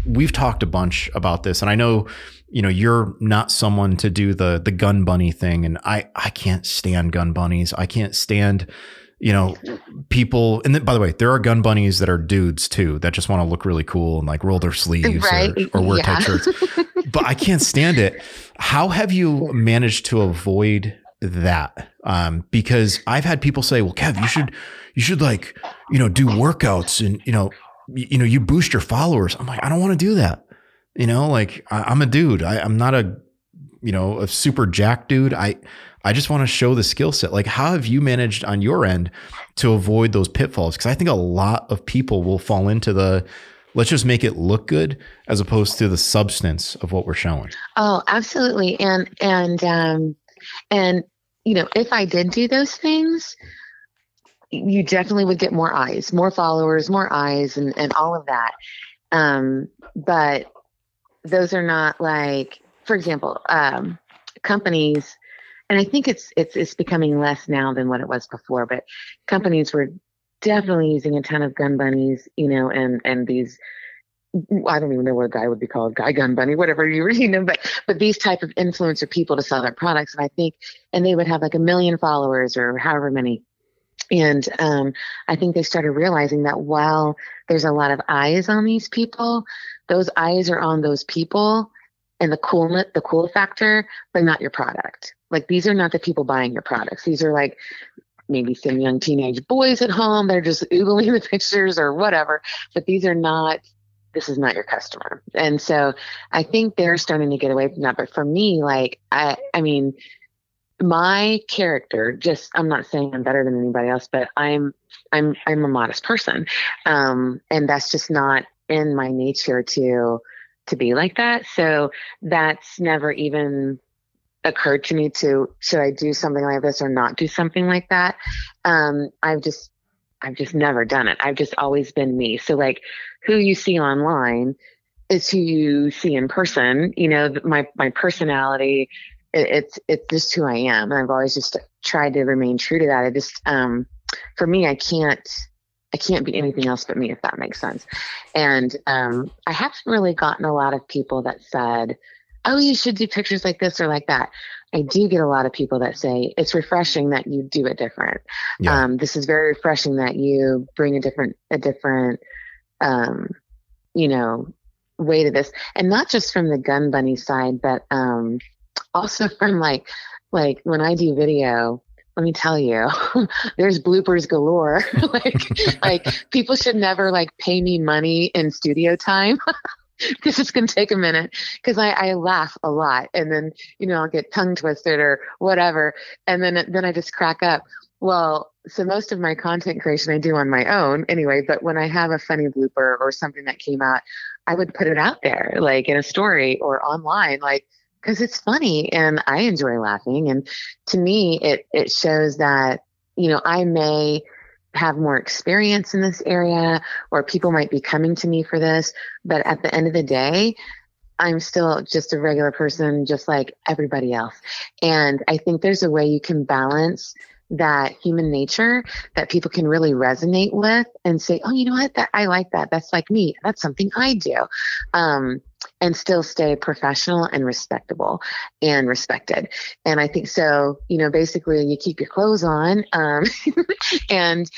[SPEAKER 1] we've talked a bunch about this and i know you know you're not someone to do the the gun bunny thing. And i i can't stand gun bunnies. I can't stand you know people and then, by the way there are gun bunnies that are dudes too that just want to look really cool and like roll their sleeves
[SPEAKER 2] Right,
[SPEAKER 1] or, or wear
[SPEAKER 2] yeah.
[SPEAKER 1] tight shirts. But i can't stand it. How have you managed to avoid that? Um, because i've had people say well kev you should you should like you know do workouts and you know y- you know you boost your followers. I'm like i don't want to do that you know like I, i'm a dude. I, i'm not a you know a super jack dude. I i just want to show the skill set. Like how have you managed on your end to avoid those pitfalls? Because i think a lot of people will fall into the let's just make it look good as opposed to the substance of what we're showing.
[SPEAKER 2] Oh, absolutely. And and um and you know, if I did do those things, you definitely would get more eyes, more followers, more eyes and and all of that. Um but those are not like for example, um companies and I think it's it's it's becoming less now than what it was before, but companies were definitely using a ton of gun bunnies, you know, and and these I don't even know what a guy would be called, guy gun bunny, whatever you you know, but but these type of influencer people to sell their products, and I think, and they would have like a million followers or however many, and um, I think they started realizing that while there's a lot of eyes on these people, those eyes are on those people and the coolness, the cool factor, but not your product. Like these are not the people buying your products. These are like maybe some young teenage boys at home. They're just oogling the pictures or whatever, but these are not this is not your customer. And so I think they're starting to get away from that. But for me, like I I mean, my character just i'm not saying i'm better than anybody else but i'm i'm i'm a modest person um and that's just not in my nature to to be like that. So that's never even occurred to me to should i do something like this or not do something like that? Um i've just i've just never done it. I've just always been me. So like who you see online is who you see in person. You know my my personality it, it's it's just who I am, and I've always just tried to remain true to that. I just um, for me, I can't I can't be anything else but me, if that makes sense. And um, I haven't really gotten a lot of people that said, "Oh, you should do pictures like this or like that." I do get a lot of people that say it's refreshing that you do it different. Yeah. Um, this is very refreshing that you bring a different a different um, you know way to this, and not just from the gun bunny side, but um, also from like like when I do video, let me tell you, there's bloopers galore. like like people should never like pay me money in studio time. because it's going to take a minute because I, I laugh a lot and then you know i'll get tongue twisted or whatever and then then i just crack up well so most of my content creation i do on my own anyway but when i have a funny blooper or something that came out i would put it out there like in a story or online like because it's funny and I enjoy laughing. And to me, it it shows that you know I may have more experience in this area, or people might be coming to me for this. But at the end of the day, I'm still just a regular person, just like everybody else. And I think there's a way you can balance that human nature that people can really resonate with and say, oh, you know what? That I like that. That's like me. That's something I do. Um, and still stay professional and respectable and respected. And I think so, you know, basically you keep your clothes on. Um, and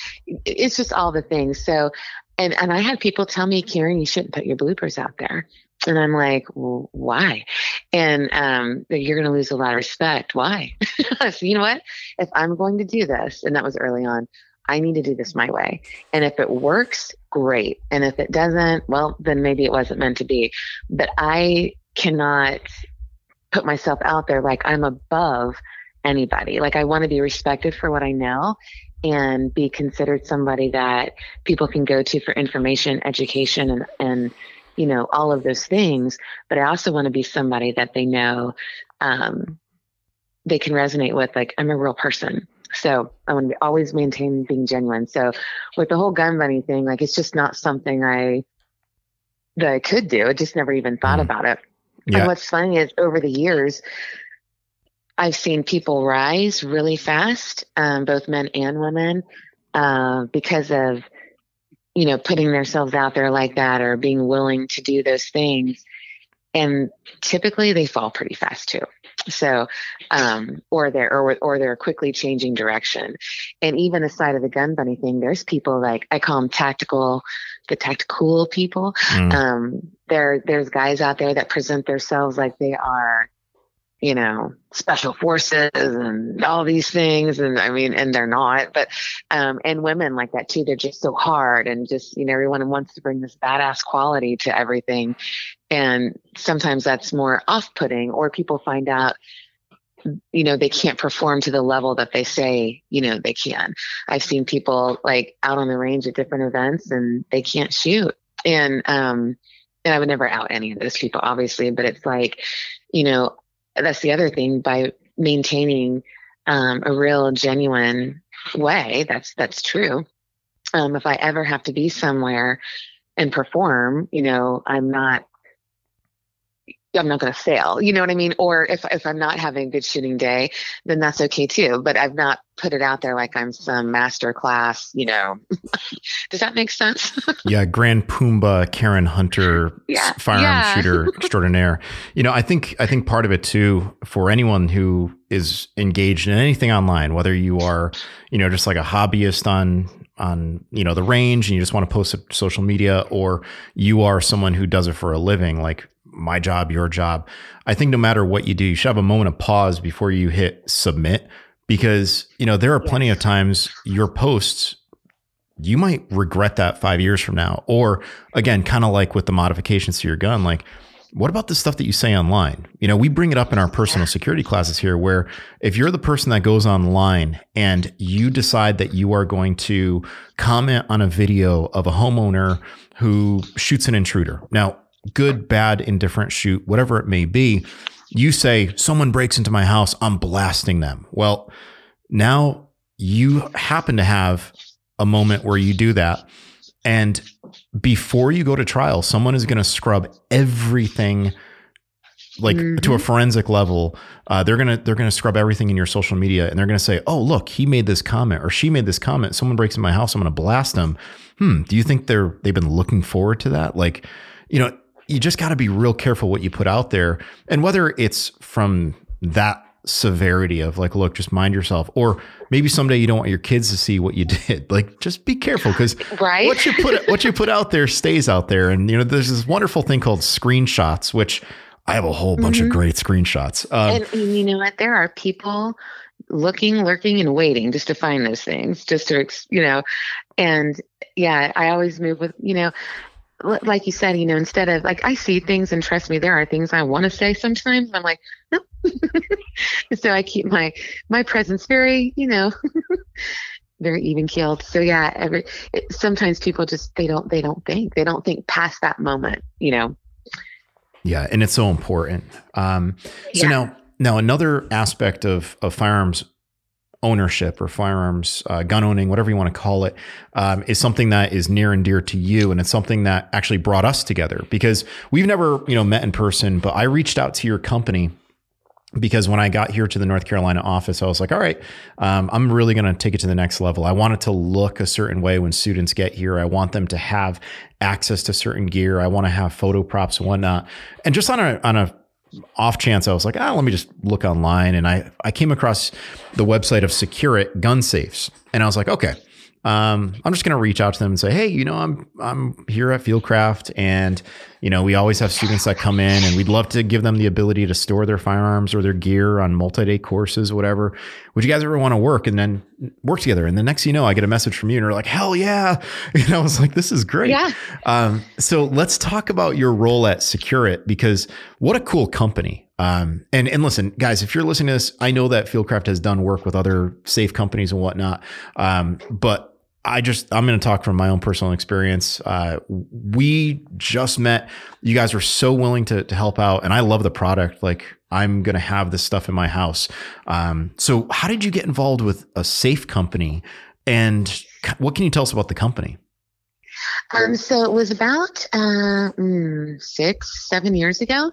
[SPEAKER 2] it's just all the things. So, and, and I had people tell me, Karen, you shouldn't put your bloopers out there. And I'm like, well, why? And um, you're going to lose a lot of respect. Why? so you know what? If I'm going to do this, and that was early on, I need to do this my way. And if it works, great. And if it doesn't, well, then maybe it wasn't meant to be. But I cannot put myself out there like I'm above anybody. Like I want to be respected for what I know and be considered somebody that people can go to for information, education, and, and you know, all of those things. But I also want to be somebody that they know um, they can resonate with. Like, I'm a real person. So I want to always maintain being genuine. So with the whole gun bunny thing, like, it's just not something I, that I could do. I just never even thought mm. about it. Yeah. And what's funny is over the years, I've seen people rise really fast, um, both men and women, uh, because of you know, putting themselves out there like that or being willing to do those things. And typically they fall pretty fast too. So, um, or they're, or, or they're quickly changing direction. And even aside of the gun bunny thing, there's people like, I call them tactical, the tactical people. Mm. Um, there, there's guys out there that present themselves like they are you know, special forces and all these things. And I mean, and they're not, but, um, and women like that too. They're just so hard and just, you know, everyone wants to bring this badass quality to everything. And sometimes that's more off putting or people find out, you know, they can't perform to the level that they say, you know, they can. I've seen people like out on the range at different events and they can't shoot. And, um, and I would never out any of those people, obviously, but it's like, you know, that's the other thing by maintaining um, a real genuine way that's that's true. Um, if i ever have to be somewhere and perform you know i'm not I'm not going to fail. You know what I mean? Or if if I'm not having a good shooting day, then that's okay too. But I've not put it out there like I'm some master class. You know, does that make sense?
[SPEAKER 1] yeah, Grand Pooh-Bah, Karen Hunter, yeah. firearm yeah. shooter extraordinaire. You know, I think I think part of it too for anyone who is engaged in anything online, whether you are, you know, just like a hobbyist on on you know the range and you just want to post to social media or you are someone who does it for a living like my job, your job. I think no matter what you do, you should have a moment of pause before you hit submit because, you know, there are plenty of times your posts you might regret that five years from now. Or again, kind of like with the modifications to your gun, like what about the stuff that you say online? You know, we bring it up in our personal security classes here where if you're the person that goes online and you decide that you are going to comment on a video of a homeowner who shoots an intruder. Now, good, bad, indifferent shoot, whatever it may be, you say someone breaks into my house, I'm blasting them. Well, now you happen to have a moment where you do that and before you go to trial, someone is going to scrub everything like mm-hmm. to a mm-hmm. forensic level. Uh, they're gonna they're gonna scrub everything in your social media, and they're gonna say, "Oh, look, he made this comment or she made this comment. Someone breaks in my house, I'm gonna blast them." Hmm. Do you think they're they've been looking forward to that? Like, you know, you just got to be real careful what you put out there, and whether it's from that severity of like, look, just mind yourself. Or maybe someday you don't want your kids to see what you did. Like, just be careful because
[SPEAKER 2] right?
[SPEAKER 1] what you put what you put out there stays out there. And you know, there's this wonderful thing called screenshots, which I have a whole bunch mm-hmm. of great screenshots.
[SPEAKER 2] Um, and, and you know what? There are people looking, lurking, and waiting just to find those things, just to you know, and yeah, I always move with you know, like you said, you know, instead of like I see things and trust me, there are things I want to say sometimes. I'm like, nope. so I keep my my presence very, you know, very even keeled. So yeah, every it, sometimes people just they don't they don't think they don't think past that moment, you know.
[SPEAKER 1] Yeah, and it's so important. Um, so yeah. now now another aspect of of firearms ownership or firearms, uh, gun owning, whatever you want to call it, um, is something that is near and dear to you, and it's something that actually brought us together because we've never, you know, met in person. But I reached out to your company because when I got here to the North Carolina office, I was like, all right, um, I'm really going to take it to the next level. I want it to look a certain way when students get here. I want them to have access to certain gear. I want to have photo props and whatnot. And just on a on a off chance, I was like, ah, let me just look online. And I, I came across the website of SecureIT gun safes. And I was like, okay, um, I'm just going to reach out to them and say, hey, you know, I'm I'm here at Fieldcraft, and you know, we always have students that come in, and we'd love to give them the ability to store their firearms or their gear on multi-day courses, whatever. Would you guys ever want to work and then work together? And the next you know, I get a message from you, and they're like, hell yeah! You know, I was like, this is great.
[SPEAKER 2] Yeah.
[SPEAKER 1] Um, so let's talk about your role at SecureIT because what a cool company. Um, and and listen, guys, if you're listening to this, I know that Fieldcraft has done work with other safe companies and whatnot. Um, but I just I'm going to talk from my own personal experience. Uh, we just met. You guys were so willing to to help out, and I love the product. Like I'm going to have this stuff in my house. Um, so how did you get involved with a safe company, and what can you tell us about the company?
[SPEAKER 2] Um, so it was about uh, mm, six, seven years ago.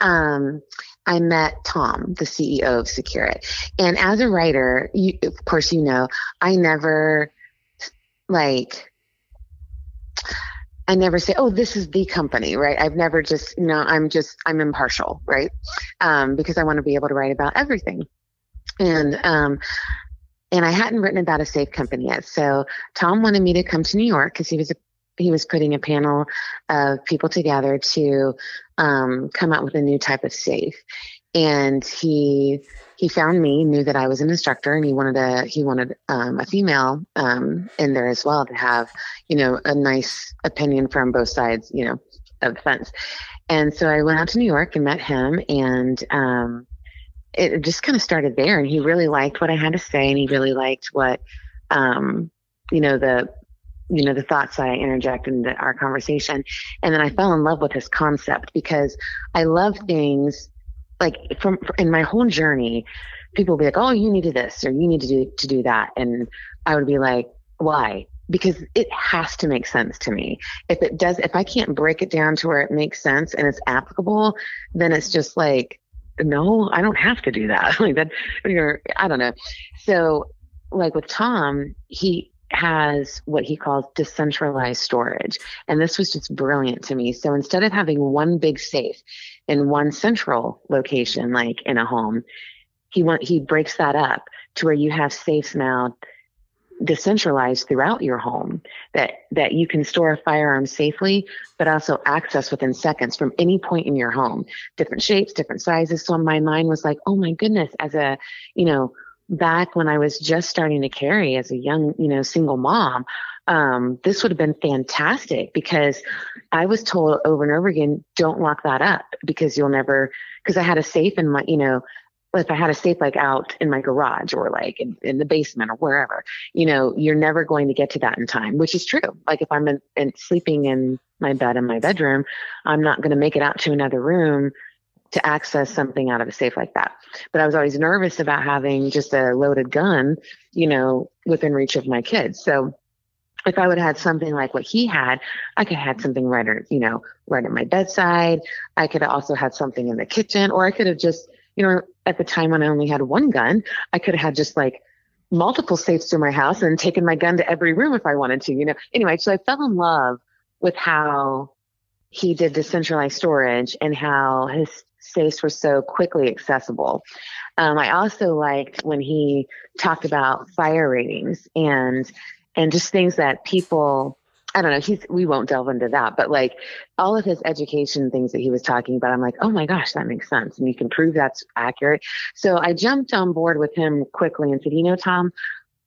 [SPEAKER 2] Um, I met Tom, the CEO of SecureIT. And as a writer, you, of course, you know, I never like I never say, "Oh, this is the company," right? I've never just, know, I'm just, I'm impartial, right? Um, because I want to be able to write about everything, and um, and I hadn't written about a safe company yet. So Tom wanted me to come to New York because he was a, he was putting a panel of people together to um, come out with a new type of safe, and he he found me, knew that I was an instructor, and he wanted a he wanted um, a female um, in there as well to have you know a nice opinion from both sides, you know, of the fence. And so I went out to New York and met him, and um, it just kind of started there. And he really liked what I had to say, and he really liked what um, you know the you know the thoughts I interjected into our conversation, and then I fell in love with his concept because I love things like from in my whole journey, people would be like, "Oh, you need to this or you need to do to do that," and I would be like, "Why?" Because it has to make sense to me. If it does, if I can't break it down to where it makes sense and it's applicable, then it's just like, no, I don't have to do that. like that, you're, I don't know. So, like with Tom, he has what he calls decentralized storage. And this was just brilliant to me. So instead of having one big safe in one central location, like in a home, he want, he breaks that up to where you have safes now decentralized throughout your home that that you can store a firearm safely but also access within seconds from any point in your home different shapes different sizes so my mind was like oh my goodness as a you know back when I was just starting to carry as a young, you know, single mom, um, this would have been fantastic because I was told over and over again, don't lock that up because you'll never, because I had a safe in my, you know, if I had a safe like out in my garage or like in, in, the basement or wherever, you know, you're never going to get to that in time, which is true. Like if I'm in, in sleeping in my bed in my bedroom, I'm not going to make it out to another room to access something out of a safe like that. But I was always nervous about having just a loaded gun, you know, within reach of my kids. So if I would have had something like what he had, I could have had something right, or, you know, right at my bedside. I could have also had something in the kitchen, or I could have just, you know, at the time when I only had one gun, I could have had just like multiple safes through my house and taken my gun to every room if I wanted to, you know. Anyway, so I fell in love with how he did decentralized storage and how his safes were so quickly accessible. Um, I also liked when he talked about fire ratings and and just things that people I don't know, he's we won't delve into that, but like all of his education things that he was talking about, I'm like, oh my gosh, that makes sense. And you can prove that's accurate. So I jumped on board with him quickly and said, you know, Tom,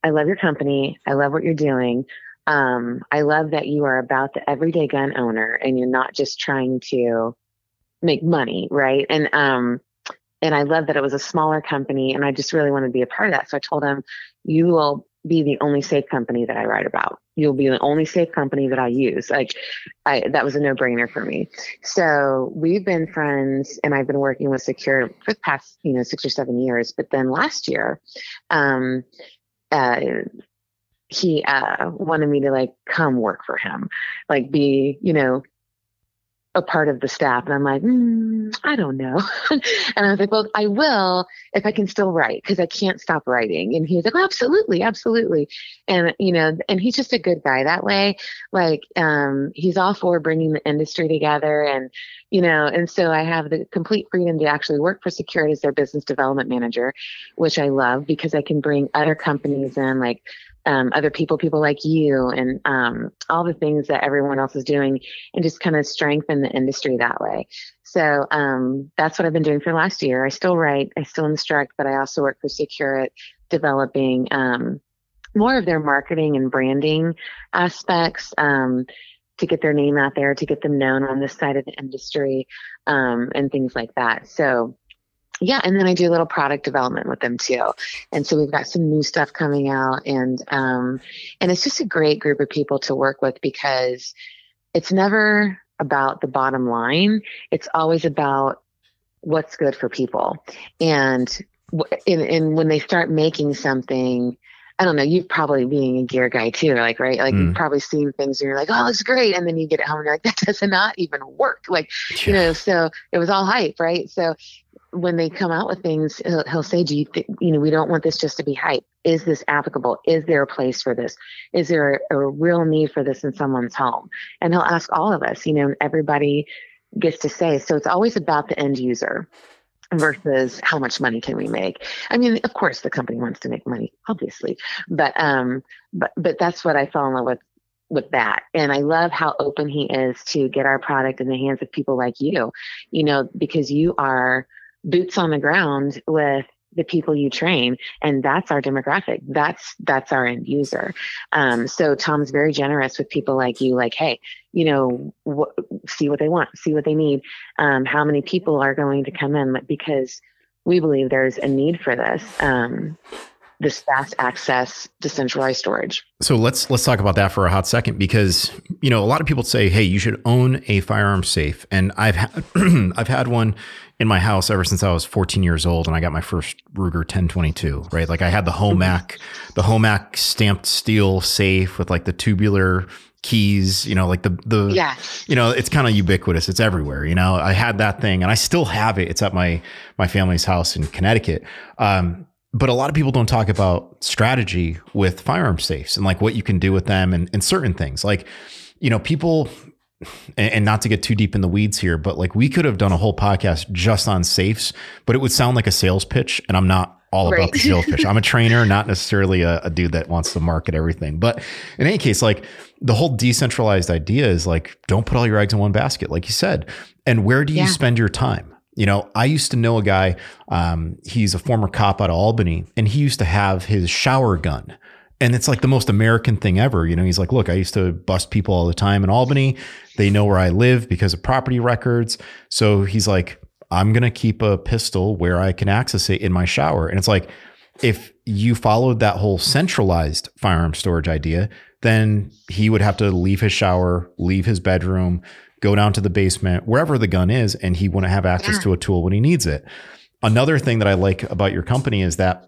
[SPEAKER 2] I love your company. I love what you're doing. Um, I love that you are about the everyday gun owner and you're not just trying to make money, right? And um, and I love that it was a smaller company, and I just really wanted to be a part of that. So I told him, "You will be the only safe company that I write about. You'll be the only safe company that I use." Like, I that was a no brainer for me. So we've been friends, and I've been working with Secure for the past, you know, six or seven years. But then last year, um, uh, he uh, wanted me to like come work for him, like be, you know, a part of the staff. And I'm like, mm, I don't know. and I was like, well, I will if I can still write because I can't stop writing. And he was like, oh, absolutely, absolutely. And, you know, and he's just a good guy that way. Like, um, he's all for bringing the industry together. And, you know, and so I have the complete freedom to actually work for SecureIT as their business development manager, which I love because I can bring other companies in, like um, other people, people like you, and um, all the things that everyone else is doing, and just kind of strengthen the industry that way. So um, that's what I've been doing for the last year. I still write, I still instruct, but I also work for SecureIT, developing um, more of their marketing and branding aspects um, to get their name out there, to get them known on this side of the industry, um, and things like that. So yeah, and then I do a little product development with them too. And so we've got some new stuff coming out and um and it's just a great group of people to work with because it's never about the bottom line. It's always about what's good for people. And and, and when they start making something I don't know, you've probably being a gear guy too, like, right? Like mm. you've probably seen things and you're like, oh, looks great. And then you get it home and you're like, that does not even work. Like, yeah. you know, so it was all hype, right? So when they come out with things, he'll, he'll say, "Do you, th- you know, we don't want this just to be hype. Is this applicable? Is there a place for this? Is there a, a real need for this in someone's home?" And he'll ask all of us. You know, everybody gets to say. So it's always about the end user versus how much money can we make i mean of course the company wants to make money obviously but um but but that's what i fell in love with with that. And I love how open he is to get our product in the hands of people like you, you know, because you are boots on the ground with the people you train. And that's our demographic. That's that's our end user. Um, so tom's very generous with people like you like hey you know wh- see what they want see what they need. Um, how many people are going to come in? Because we believe there's a need for this. Um, this fast access decentralized storage.
[SPEAKER 1] So let's let's talk about that for a hot second because you know a lot of people say, "Hey, you should own a firearm safe," and I've had I've had one in my house ever since I was 14 years old, and I got my first Ruger 1022. Right, like I had the Homak, the Homak stamped steel safe with like the tubular keys, you know, like the the
[SPEAKER 2] yeah.
[SPEAKER 1] you know, it's kind of ubiquitous. It's everywhere. You know, I had that thing, and I still have it. It's at my my family's house in Connecticut. Um, but a lot of people don't talk about strategy with firearm safes and like what you can do with them and, and certain things. Like you know people and, and not to get too deep in the weeds here but like we could have done a whole podcast just on safes but it would sound like a sales pitch and i'm not all right. about the sales pitch. I'm a trainer not necessarily a, a dude that wants to market everything. But in any case like the whole decentralized idea is like don't put all your eggs in one basket like you said. And where do you yeah. spend your time you know, I used to know a guy, um, he's a former cop out of Albany, and he used to have his shower gun And it's like the most American thing ever. You know, he's like, look, I used to bust people all the time in Albany. They know where I live because of property records. So he's like, I'm going to keep a pistol where I can access it in my shower. And it's like, if you followed that whole centralized firearm storage idea, then he would have to leave his shower, leave his bedroom, go down to the basement, wherever the gun is, and he wouldn't have access
[SPEAKER 2] Yeah.
[SPEAKER 1] to a tool when he needs it. Another thing that I like about your company is that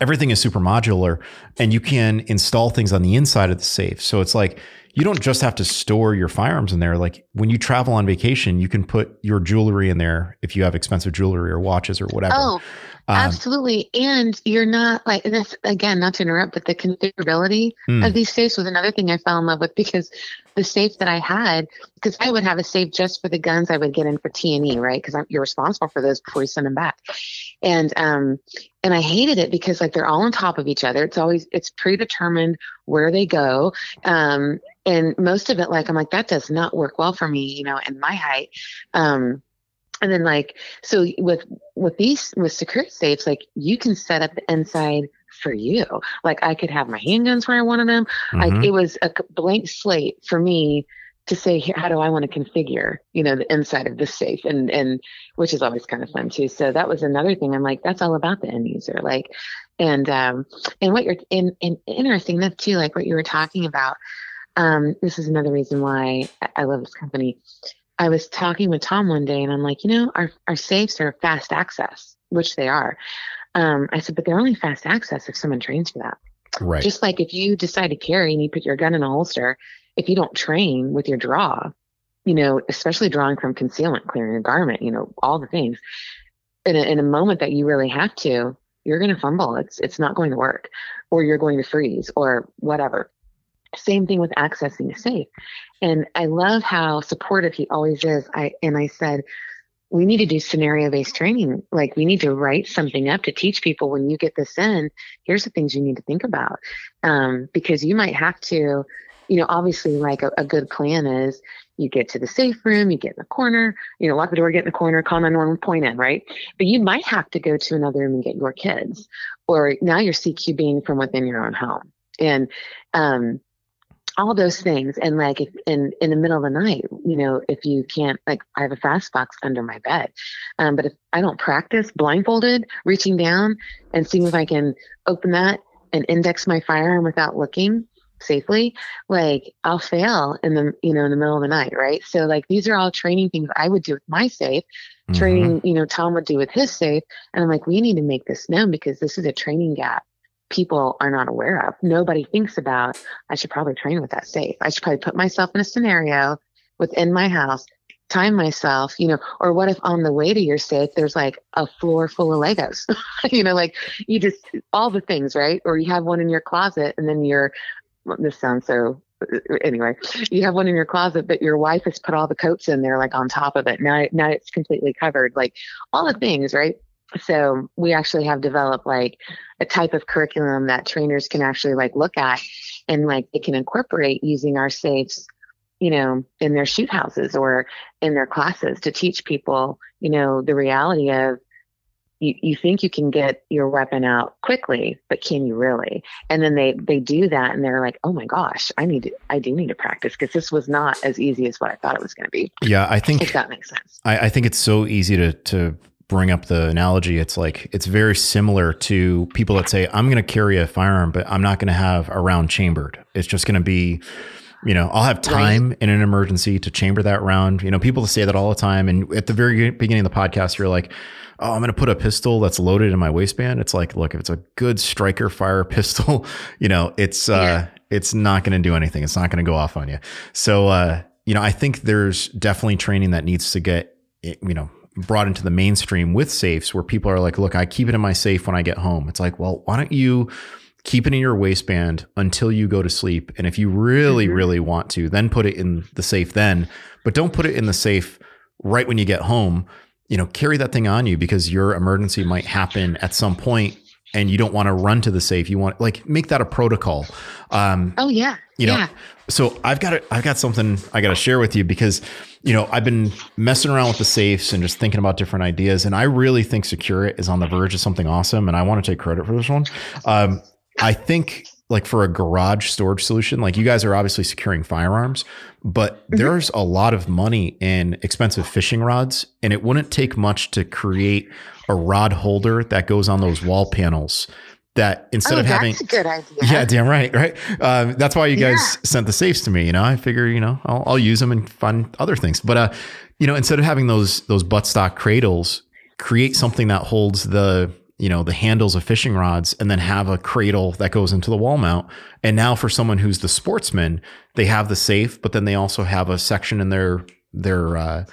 [SPEAKER 1] everything is super modular and you can install things on the inside of the safe. So it's like you don't just have to store your firearms in there. Like when you travel on vacation, you can put your jewelry in there if you have expensive jewelry or watches or whatever.
[SPEAKER 2] Oh,
[SPEAKER 1] Um,
[SPEAKER 2] absolutely. And you're not like this again, not to interrupt, but the configurability
[SPEAKER 1] Mm.
[SPEAKER 2] of these safes was another thing I fell in love with because the safe that I had, because I would have a safe just for the guns I would get in for T and E, right? Because you're responsible for those before you send them back. And um, and I hated it because like they're all on top of each other. It's always it's predetermined where they go. Um, and most of it, like I'm like that does not work well for me, you know, and my height. Um, and then like so with with these with secure safes, like you can set up the inside for you. Like I could have my handguns where I wanted them. Like
[SPEAKER 1] mhm.
[SPEAKER 2] it was a blank slate for me to say here how do I want to configure, you know, the inside of this safe and and which is always kind of fun too. So that was another thing. I'm like, that's all about the end user. Like and um and what you're and, and interesting enough too, like what you were talking about. Um, this is another reason why I love this company. I was talking with Tom one day and I'm like, you know, our, our safes are fast access, which they are. Um, I said, but they're only fast access if someone trains for that.
[SPEAKER 1] right.
[SPEAKER 2] Just like if you decide to carry and you put your gun in a holster, if you don't train with your draw, you know, especially drawing from concealment, clearing a garment, you know, all the things, in a, in a moment that you really have to, you're going to fumble. It's it's not going to work, or you're going to freeze, or whatever. Same thing with accessing safe. And I love how supportive he always is. I and I said, we need to do scenario based training. Like we need to write something up to teach people when you get this in, here's the things you need to think about. Um, because you might have to, you know, obviously like a, a good plan is you get to the safe room, you get in the corner, you know, lock the door, get in the corner, call 911, point in, right? But you might have to go to another room and get your kids, or now you're CQBing from within your own home. And, um, all those things. And like if in in the middle of the night you know if you can't like i have a fast box under my bed. Um, but if i don't practice blindfolded reaching down and seeing if i can open that and index my firearm without looking safely like i'll fail in the you know in the middle of the night right? So like these are all training things i would do with my safe
[SPEAKER 1] Mhm.
[SPEAKER 2] training you know tom would do with his safe. And i'm like we need to make this known because this is a training gap people are not aware of. Nobody thinks about i should probably train with that safe i should probably put myself in a scenario within my house time myself you know or what if on the way to your safe there's like a floor full of legos? You know like you just all the things right? Or you have one in your closet and then you're this sounds so uh, anyway you have one in your closet but your wife has put all the coats in there like on top of it. Now now it's completely covered like all the things right so we actually have developed like a type of curriculum that trainers can actually like look at and like they can incorporate using our safes you know in their shoot houses or in their classes to teach people you know the reality of you, you think you can get your weapon out quickly but can you really? And then they they do that and they're like oh my gosh i need to i do need to practice because this was not as easy as what i thought it was going to be.
[SPEAKER 1] Yeah, I think
[SPEAKER 2] if
[SPEAKER 1] think
[SPEAKER 2] that makes sense.
[SPEAKER 1] I, I think it's so easy to to bring up the analogy. It's like it's very similar to people that say, I'm gonna carry a firearm, but I'm not gonna have a round chambered. It's just gonna be you know, I'll have time in an emergency to chamber that round. You know, people say that all the time. And at the very beginning of the podcast, you're like, oh, I'm going to put a pistol that's loaded in my waistband. It's like, look, if it's a good striker fire pistol, you know, it's, uh, it's not going to do anything. It's not going to go off on you. So, uh, you know, I think there's definitely training that needs to get, you know, brought into the mainstream with safes where people are like, look, I keep it in my safe when I get home. It's like, well, why don't you keep it in your waistband until you go to sleep? And if you really,
[SPEAKER 2] Mhm.
[SPEAKER 1] really want to, then put it in the safe then, but don't put it in the safe right when you get home. You know, carry that thing on you because your emergency might happen at some point and you don't want to run to the safe. You want like make that a protocol. Um,
[SPEAKER 2] oh yeah
[SPEAKER 1] you know
[SPEAKER 2] yeah
[SPEAKER 1] so i've got it i've got something i got to share with you because you know i've been messing around with the safes and just thinking about different ideas and i really think SecureIT is on the verge of something awesome and i want to take credit for this one um, i think like for a garage storage solution, like you guys are obviously securing firearms, but mm-hmm. there's a lot of money in expensive fishing rods, and it wouldn't take much to create a rod holder that goes on those wall panels. That instead
[SPEAKER 2] oh,
[SPEAKER 1] of having,
[SPEAKER 2] a good idea.
[SPEAKER 1] Yeah, damn right, right. Um, that's why you guys yeah. sent the safes to me. You know, I figure you know I'll, I'll use them and find other things. But uh, you know, instead of having those those buttstock cradles, create something that holds the you know the handles of fishing rods and then have a cradle that goes into the wall mount. And now for someone who's the sportsman they have the safe but then they also have a section in their their uh,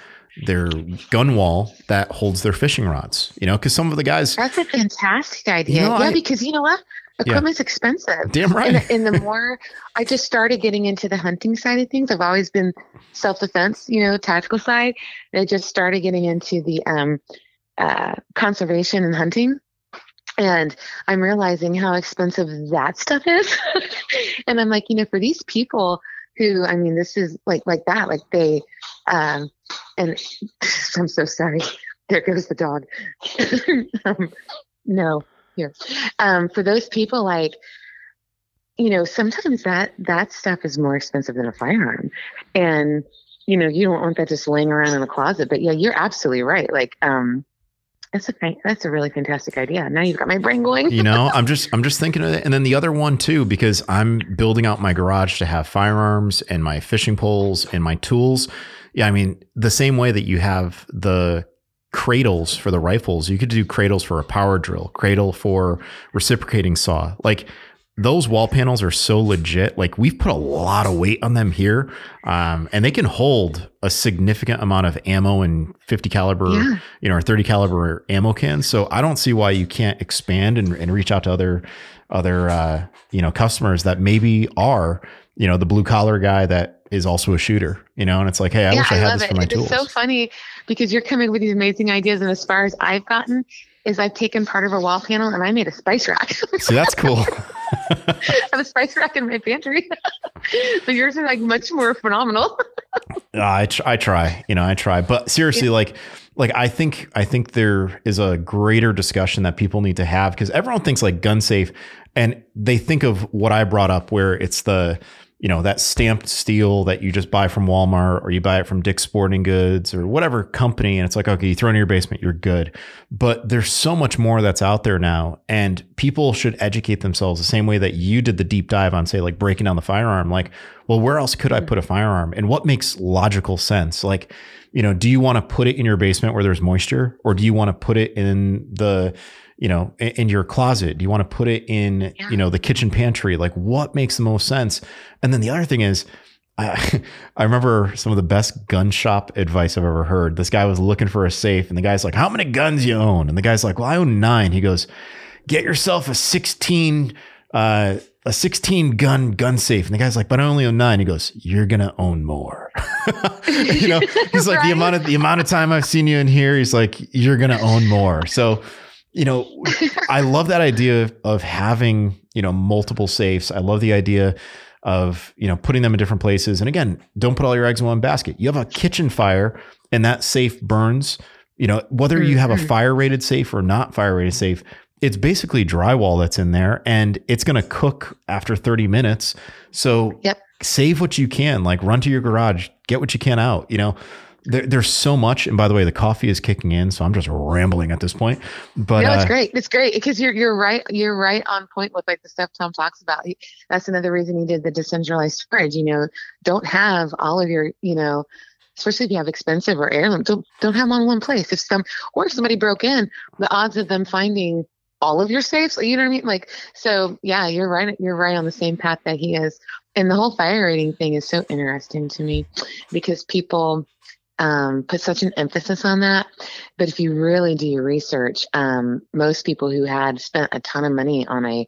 [SPEAKER 1] their gun wall that holds their fishing rods you know because some of the guys
[SPEAKER 2] that's a fantastic idea. You know, yeah I, because you know what? Equipment's yeah. expensive.
[SPEAKER 1] Damn right.
[SPEAKER 2] And, and the more i just started getting into the hunting side of things i've always been self-defense you know tactical side. And i just started getting into the um uh, conservation and hunting and I'm realizing how expensive that stuff is. and I'm like, you know, for these people who, I mean, this is like like that, like they, um, and I'm so sorry. There goes the dog. um, no, here. Um, for those people, like, you know, sometimes that that stuff is more expensive than a firearm, and you know, you don't want that just laying around in the closet. But yeah, you're absolutely right. Like, um, that's a that's a really fantastic idea. Now you've got my brain going.
[SPEAKER 1] you know, I'm just I'm just thinking of it, and then the other one too, because I'm building out my garage to have firearms and my fishing poles and my tools. Yeah, I mean the same way that you have the cradles for the rifles, you could do cradles for a power drill, cradle for reciprocating saw, like those wall panels are so legit. Like we've put a lot of weight on them here, um, and they can hold a significant amount of ammo and 50 caliber, yeah. you know, or 30 caliber ammo cans. So I don't see why you can't expand and, and reach out to other other uh, you know customers that maybe are you know the blue collar guy that is also a shooter. You know, and it's like, hey, I yeah, wish I, I had this it. for my
[SPEAKER 2] it's
[SPEAKER 1] tools.
[SPEAKER 2] It's so funny because you're coming with these amazing ideas, and as far as I've gotten, is I've taken part of a wall panel and I made a spice rack.
[SPEAKER 1] See, that's cool.
[SPEAKER 2] I have a spice rack in my pantry. but yours are like much more phenomenal.
[SPEAKER 1] uh, I, tr- I try, you know, I try, but seriously, yeah. like, like I think, I think there is a greater discussion that people need to have because everyone thinks like gun safe and they think of what I brought up where it's the, you know, that stamped steel that you just buy from Walmart or you buy it from Dick's Sporting Goods or whatever company. And it's like, okay, you throw it in your basement, you're good. But there's so much more that's out there now. And people should educate themselves the same way that you did the deep dive on, say, like breaking down the firearm. Like, well, where else could I put a firearm? And what makes logical sense? Like, you know, do you want to put it in your basement where there's moisture or do you want to put it in the, you know, in, in your closet? Do you want to put it in, yeah. you know, the kitchen pantry? Like what makes the most sense? And then the other thing is, I, I remember some of the best gun shop advice I've ever heard. This guy was looking for a safe, and the guy's like, "How many guns you own?" And the guy's like, "Well, I own nine. He goes, "Get yourself a sixteen, uh, a sixteen gun gun safe." And the guy's like, "But I only own nine. He goes, "You're gonna own more." you know, he's like, right? "The amount of the amount of time I've seen you in here, he's like, you're gonna own more." So you know, I love that idea of having, you know, multiple safes. I love the idea of, you know, putting them in different places. And again, don't put all your eggs in one basket. You have a kitchen fire and that safe burns, you know, whether you have a mm-hmm. fire rated safe or not fire rated safe, it's basically drywall that's in there and it's going to cook after 30 minutes. So yep. save what you can, like run to your garage, get what you can out, you know, there, there's so much. And by the way, the coffee is kicking in, so I'm just rambling at this point. But
[SPEAKER 2] no, it's uh, great. It's great because you're you're right. You're right on point with like the stuff Tom talks about. That's another reason he did the decentralized storage. You know, don't have all of your you know especially if you have expensive or heirloom, don't don't have them on one place. If some or if somebody broke in, the odds of them finding all of your safes, you know what I mean? Like, so yeah, you're right. You're right on the same path that he is. And the whole fire rating thing is so interesting to me because people um, put such an emphasis on that. But if you really do your research, um, most people who had spent a ton of money on a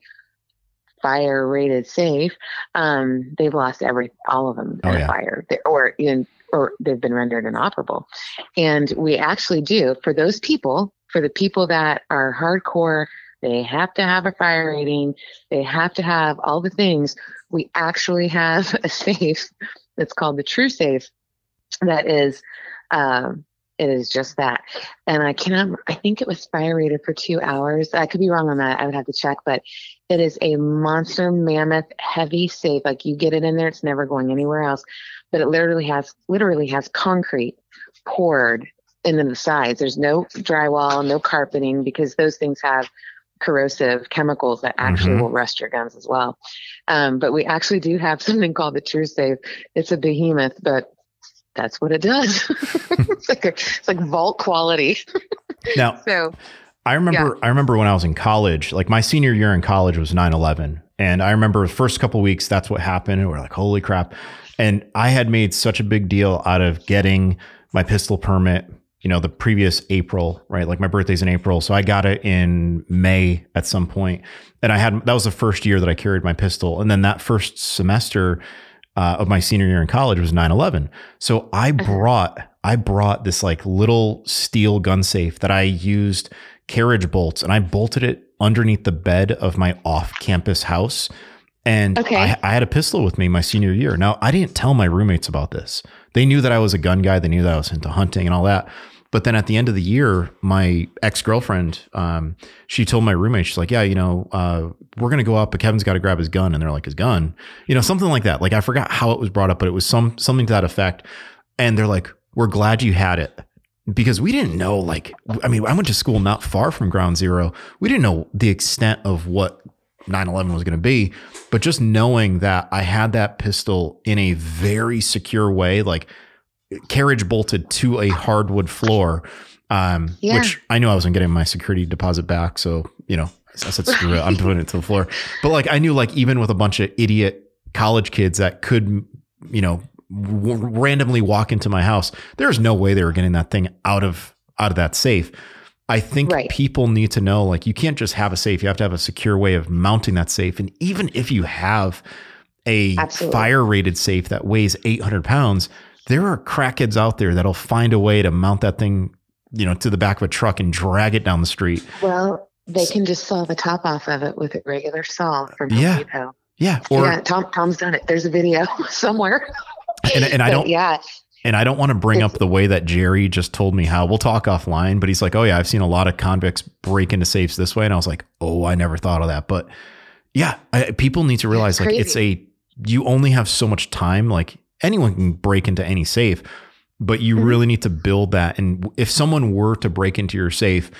[SPEAKER 2] fire rated safe, um, they've lost every all of them oh, in yeah. a fire, or in or they've been rendered inoperable. And we actually do for those people, for the people that are hardcore, they have to have a fire rating, they have to have all the things. We actually have a safe that's called the True Safe that is uh, It is just that. And I cannot, I think it was fire rated for two hours. I could be wrong on that. I would have to check, but it is a monster mammoth heavy safe. Like you get it in there, it's never going anywhere else. But it literally has, literally has concrete poured into the sides. There's no drywall, no carpeting because those things have corrosive chemicals that actually
[SPEAKER 1] Mhm.
[SPEAKER 2] will rust your guns as well. Um, but we actually do have something called the True Safe. It's a behemoth, but that's what it does. it's like a, it's like vault quality.
[SPEAKER 1] Now,
[SPEAKER 2] So
[SPEAKER 1] I remember I remember when I was in college, like my senior year in college was 9/11, and I remember the first couple weeks that's what happened and we're like holy crap. And I had made such a big deal out of getting my pistol permit, you know, the previous April, right? Like my birthday's in April, so I got it in May at some point. And I had that was the first year that I carried my pistol. And then that first semester uh, of my senior year in college was 9/11. So I brought I brought this like little steel gun safe that I used carriage bolts and I bolted it underneath the bed of my off-campus house. And
[SPEAKER 2] Okay.
[SPEAKER 1] I, I had a pistol with me my senior year. Now I didn't tell my roommates about this. They knew that I was a gun guy. They knew that I was into hunting and all that. But then at the end of the year, my ex girlfriend, um, she told my roommate, she's like, "Yeah, you know, uh, we're gonna go up, but Kevin's got to grab his gun." And they're like, "His gun," you know, something like that. Like I forgot how it was brought up, but it was some something to that effect. And they're like, "We're glad you had it." Because we didn't know, like, I mean, I went to school not far from Ground Zero. We didn't know the extent of what 9 11 was going to be. But just knowing that I had that pistol in a very secure way, like carriage bolted to a hardwood floor, um,
[SPEAKER 2] Yeah.
[SPEAKER 1] which I knew I wasn't getting my security deposit back. So, you know, I said, screw it, I'm putting it to the floor. But like, I knew, like, even with a bunch of idiot college kids that could, you know, w- randomly walk into my house, there's no way they were getting that thing out of out of that safe. I think
[SPEAKER 2] Right.
[SPEAKER 1] people need to know like you can't just have a safe. You have to have a secure way of mounting that safe. And even if you have a
[SPEAKER 2] Absolutely.
[SPEAKER 1] fire rated safe that weighs 800 pounds, there are crackheads out there that'll find a way to mount that thing, you know, to the back of a truck and drag it down the street.
[SPEAKER 2] well, they can just saw the top off of it with a regular saw from
[SPEAKER 1] Yeah.
[SPEAKER 2] Depot.
[SPEAKER 1] Yeah. Or
[SPEAKER 2] yeah, Tom Tom's done it. There's a video somewhere.
[SPEAKER 1] and, and I don't
[SPEAKER 2] yeah,
[SPEAKER 1] And I don't want to bring up the way that Jerry just told me how we'll talk offline, but he's like, Oh, yeah, I've seen a lot of convicts break into safes this way. And I was like, Oh, I never thought of that. But yeah, I, people need to realize like it's a, you only have so much time. Like anyone can break into any safe, but you
[SPEAKER 2] Mhm.
[SPEAKER 1] really need to build that. And if someone were to break into your safe,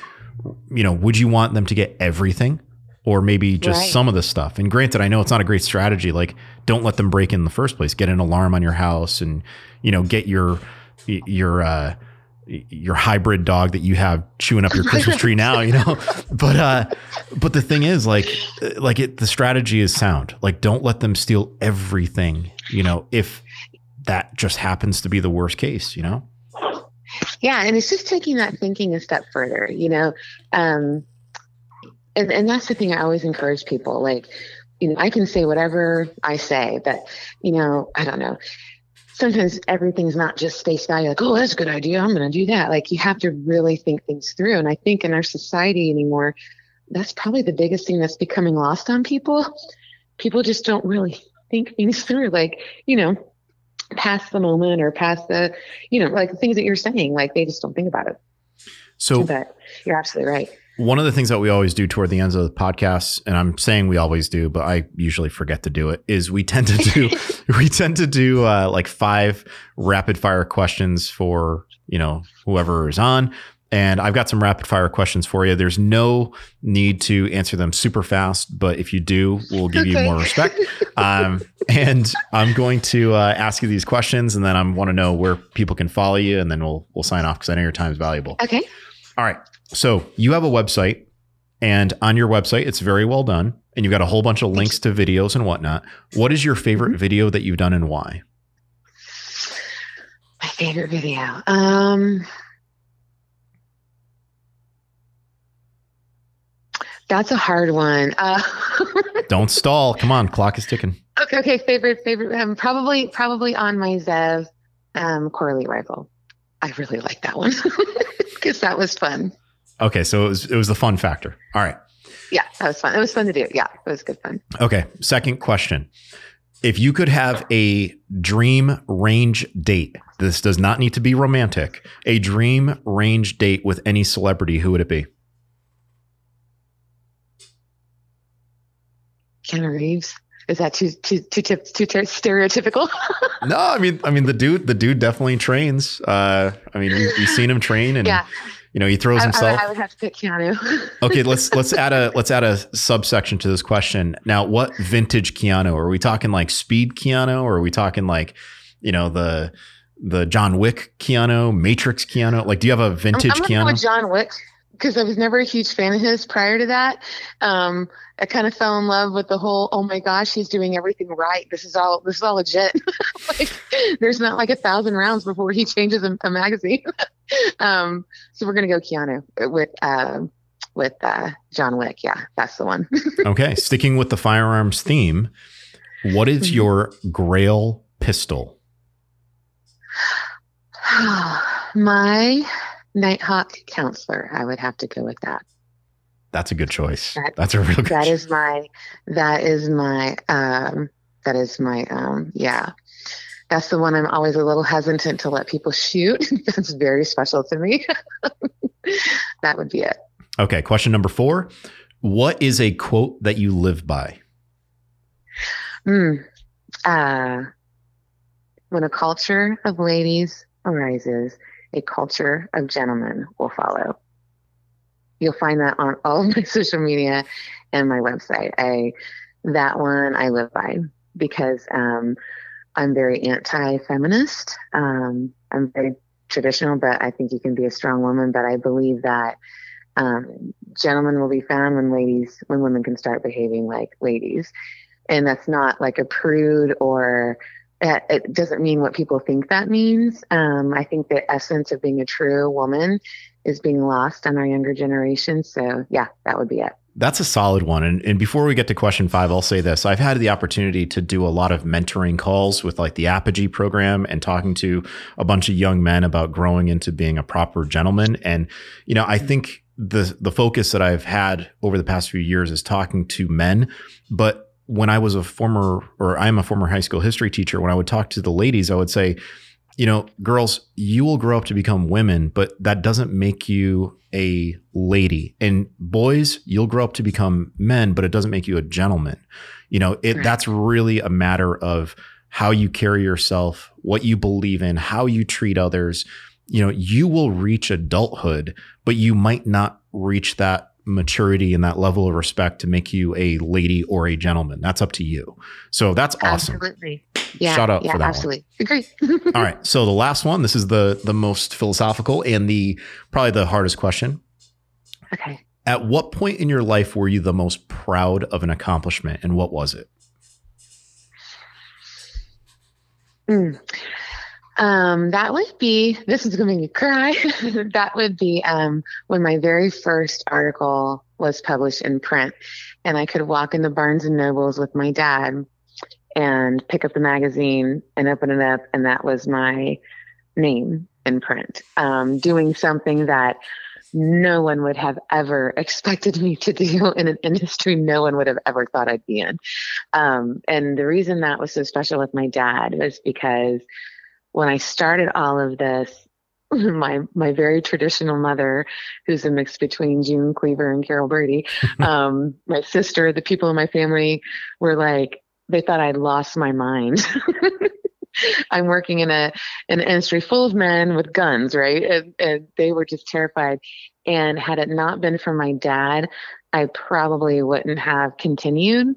[SPEAKER 1] you know, would you want them to get everything? Or maybe just
[SPEAKER 2] Right.
[SPEAKER 1] some of the stuff. And granted, I know it's not a great strategy. Like, don't let them break in the first place. Get an alarm on your house, and you know, get your your uh, your hybrid dog that you have chewing up your Christmas tree now. You know, but uh, but the thing is, like, like it, the strategy is sound. Like, don't let them steal everything. You know, if that just happens to be the worst case. You know.
[SPEAKER 2] yeah, and it's just taking that thinking a step further, you know. Um, and and that's the thing I always encourage people. Like, you know, I can say whatever I say, but you know, I don't know. Sometimes everything's not just face value. Like, oh, that's a good idea. I'm going to do that. Like, you have to really think things through. And I think in our society anymore, that's probably the biggest thing that's becoming lost on people. People just don't really think things through. Like, you know, past the moment or past the, you know, like the things that you're saying. Like, they just don't think about it.
[SPEAKER 1] So
[SPEAKER 2] But you're absolutely right.
[SPEAKER 1] One of the things that we always do toward the ends of the podcasts, and I'm saying we always do, but I usually forget to do it, is we tend to do we tend to do uh, like five rapid fire questions for you know whoever is on. And I've got some rapid fire questions for you. There's no need to answer them super fast, but if you do, we'll give you more respect. Um, and I'm going to uh, ask you these questions, and then I want to know where people can follow you, and then we'll we'll sign off because I know your time is valuable.
[SPEAKER 2] Okay.
[SPEAKER 1] All right. So you have a website, and on your website, it's very well done, and you've got a whole bunch of links to videos and whatnot. What is your favorite video that you've done and why?
[SPEAKER 2] My favorite video. Um, that's a hard one. Uh,
[SPEAKER 1] Don't stall. Come on, clock is ticking.
[SPEAKER 2] okay. Okay. Favorite, favorite, um, probably, probably on my Zev, um, Corley rifle. I really like that one because that was fun.
[SPEAKER 1] Okay, so it was it was the fun factor. All right.
[SPEAKER 2] Yeah, that was fun. It was fun to do. Yeah, it was good fun.
[SPEAKER 1] Okay. Second question. If you could have a dream range date, this does not need to be romantic, a dream range date with any celebrity, who would it be?
[SPEAKER 2] Keanu Reeves. Is that too too too, too, too stereotypical?
[SPEAKER 1] no, I mean, I mean the dude, the dude definitely trains. Uh, I mean, we, have seen him train, and yeah. you know, he throws
[SPEAKER 2] I,
[SPEAKER 1] himself.
[SPEAKER 2] I, I, would have to pick Keanu.
[SPEAKER 1] okay, let's let's add a let's add a subsection to this question. Now, what vintage Keanu? Are we talking like speed Keanu, or are we talking like, you know, the the John Wick Keanu, Matrix Keanu? Like, do you have a vintage
[SPEAKER 2] I'm, I'm
[SPEAKER 1] Keanu?
[SPEAKER 2] John Wick because I was never a huge fan of his prior to that. Um, I kind of fell in love with the whole, oh my gosh, he's doing everything right. This is all, this is all legit. like, there's not like a thousand rounds before he changes a, a magazine. um, so we're gonna go Keanu with uh, with uh, John Wick. Yeah, that's the one.
[SPEAKER 1] okay, sticking with the firearms theme, what is mm-hmm. your Grail pistol?
[SPEAKER 2] my Nighthawk counselor. I would have to go with that.
[SPEAKER 1] That's a good choice. That, That's a real good
[SPEAKER 2] That
[SPEAKER 1] choice.
[SPEAKER 2] is my that is my um that is my um yeah. That's the one I'm always a little hesitant to let people shoot. That's very special to me. that would be it.
[SPEAKER 1] Okay, question number 4. What is a quote that you live by?
[SPEAKER 2] Hmm. Uh when a culture of ladies arises, a culture of gentlemen will follow. You'll find that on all of my social media and my website. I that one I live by because um, I'm very anti-feminist. Um, I'm very traditional, but I think you can be a strong woman. But I believe that um, gentlemen will be found when ladies, when women can start behaving like ladies, and that's not like a prude or it doesn't mean what people think that means. Um, I think the essence of being a true woman is being lost on our younger generation. So, yeah, that would be it.
[SPEAKER 1] That's a solid one. And, and before we get to question five, I'll say this. I've had the opportunity to do a lot of mentoring calls with like the Apogee program and talking to a bunch of young men about growing into being a proper gentleman. And, you know, I think the the focus that I've had over the past few years is talking to men, but when I was a former, or I'm a former high school history teacher, when I would talk to the ladies, I would say, you know, girls, you will grow up to become women, but that doesn't make you a lady. And boys, you'll grow up to become men, but it doesn't make you a gentleman. You know, it right. that's really a matter of how you carry yourself, what you believe in, how you treat others. You know, you will reach adulthood, but you might not reach that maturity and that level of respect to make you a lady or a gentleman. That's up to you. So that's awesome.
[SPEAKER 2] Absolutely. Yeah.
[SPEAKER 1] Shout out
[SPEAKER 2] yeah,
[SPEAKER 1] for that.
[SPEAKER 2] Absolutely. Agree.
[SPEAKER 1] All right. So the last one, this is the the most philosophical and the probably the hardest question.
[SPEAKER 2] Okay.
[SPEAKER 1] At what point in your life were you the most proud of an accomplishment and what was it?
[SPEAKER 2] Mm. Um, that would be, this is going to make me cry. that would be um, when my very first article was published in print. And I could walk into Barnes and Nobles with my dad and pick up the magazine and open it up. And that was my name in print, um, doing something that no one would have ever expected me to do in an industry no one would have ever thought I'd be in. Um, and the reason that was so special with my dad was because when I started all of this, my my very traditional mother, who's a mix between June Cleaver and Carol Brady, um, my sister, the people in my family were like, they thought I'd lost my mind. I'm working in a an industry full of men with guns, right? And, and they were just terrified. And had it not been for my dad, I probably wouldn't have continued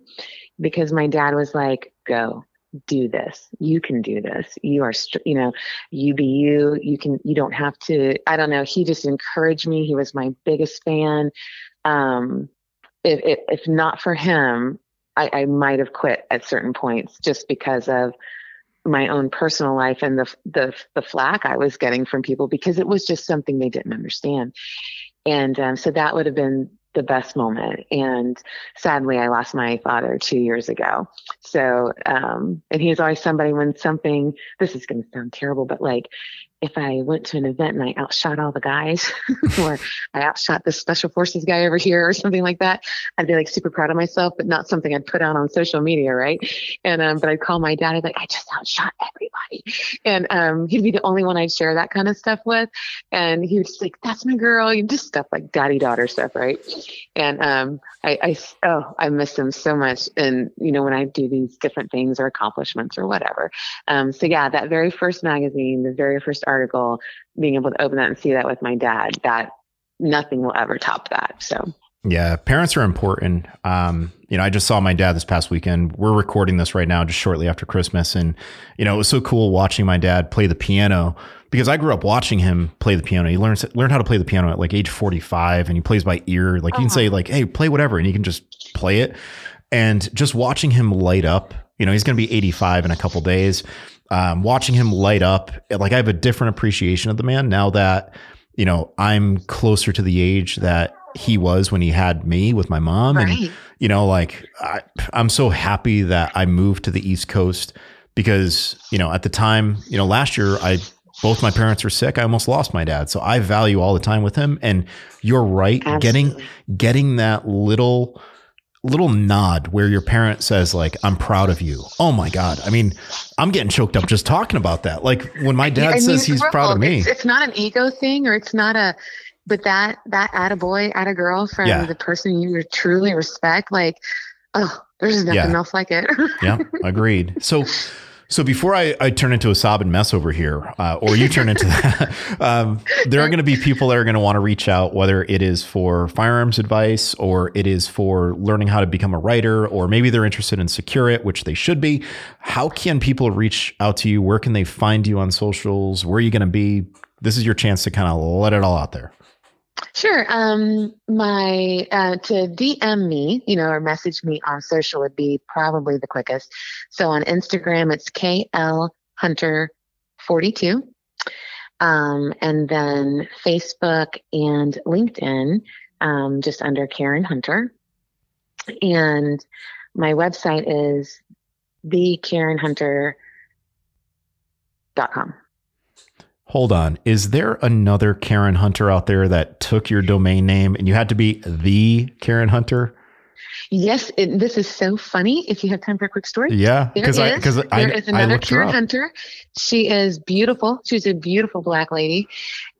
[SPEAKER 2] because my dad was like, "Go, do this. You can do this. You are you know you be you. You can you don't have to i don't know he just encouraged me. He was my biggest fan. Um if if, if not for him i i might have quit at certain points just because of my own personal life and the the the flack i was getting from people because it was just something they didn't understand. And um, so that would have been the best moment. And sadly, I lost my father two years ago. So, um, and he's always somebody when something, this is going to sound terrible, but like if I went to an event and I outshot all the guys, or I outshot this special forces guy over here, or something like that, I'd be like super proud of myself, but not something I'd put out on social media, right? And um, but I'd call my dad, I'd like, I just outshot everybody, and um, he'd be the only one I'd share that kind of stuff with, and he was like, "That's my girl," you just stuff like daddy daughter stuff, right? And um, I, I oh, I miss him so much, and you know when I do these different things or accomplishments or whatever. Um, so yeah, that very first magazine, the very first article, being able to open that and see that with my dad, that nothing will ever top that. So
[SPEAKER 1] yeah, parents are important. Um, you know, I just saw my dad this past weekend. We're recording this right now, just shortly after Christmas, and you know, it was so cool watching my dad play the piano because I grew up watching him play the piano. He learns learned how to play the piano at like age forty five, and he plays by ear. Like uh-huh. you can say, uh-huh. like, "Hey, play whatever," and he can just play it. And just watching him light up, you know, he's going to be eighty five in a couple days um, watching him light up, like I have a different appreciation of the man now that, you know, I'm closer to the age that he was when he had me with my mom. Right. And, you know, like I, I'm so happy that I moved to the East Coast because, you know, at the time, you know, last year I both my parents were sick. I almost lost my dad. So I value all the time with him. And you're right. Absolutely. Getting getting that little little nod where your parent says like i'm proud of you. Oh my god. I mean i'm getting choked up just talking about that. Like when my dad says he's proud of me.
[SPEAKER 2] it's, it's, not an ego thing or it's not a but that that at a boy at a girl from yeah. the person you truly respect like oh there's nothing yeah. else like it.
[SPEAKER 1] Yeah agreed. So so before I, I turn into a sob and mess over here, uh, or you turn into that, um, there are going to be people that are going to want to reach out, whether it is for firearms advice or it is for learning how to become a writer, or maybe they're interested in SecureIT, which they should be. How can people reach out to you? Where can they find you on socials? Where are you going to be? This is your chance to kind of let it all out there.
[SPEAKER 2] Sure. Um, my uh, to DM me, you know, or message me on social would be probably the quickest. So on Instagram, it's KL Hunter 42. Um, and then Facebook and LinkedIn, um, just under Karen Hunter. And my website is thekarenhunter.com
[SPEAKER 1] hold on, is there another Karen Hunter out there that took your domain name and you had to be the Karen Hunter?
[SPEAKER 2] Yes, it, this is so funny. If you have time for a quick story,
[SPEAKER 1] yeah,
[SPEAKER 2] because I because there I, is another Karen Hunter. She is beautiful. She's a beautiful black lady,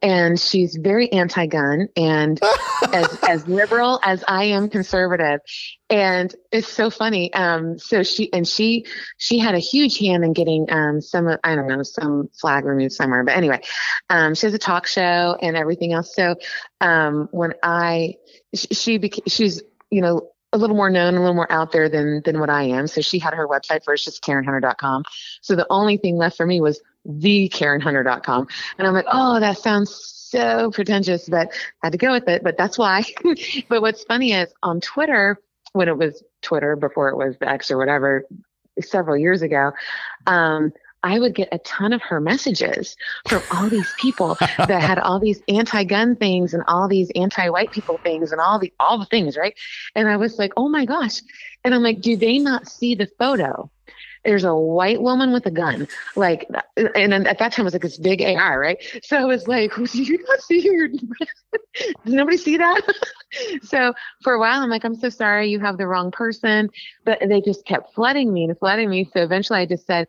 [SPEAKER 2] and she's very anti-gun and as as liberal as I am conservative. And it's so funny. Um, so she and she she had a huge hand in getting um some I don't know some flag removed somewhere, but anyway, um, she has a talk show and everything else. So um, when I she, she became she's you know a little more known, a little more out there than than what I am. So she had her website first, just KarenHunter.com. So the only thing left for me was theKarenHunter.com. And I'm like, oh, that sounds so pretentious, but I had to go with it. But that's why. but what's funny is on Twitter, when it was Twitter before it was X or whatever, several years ago, um, I would get a ton of her messages from all these people that had all these anti-gun things and all these anti-white people things and all the all the things, right? And I was like, "Oh my gosh." And I'm like, "Do they not see the photo?" There's a white woman with a gun, like, and then at that time it was like this big AR, right? So I was like, "Do you not see your? Does nobody see that?" so for a while, I'm like, "I'm so sorry, you have the wrong person," but they just kept flooding me and flooding me. So eventually, I just said,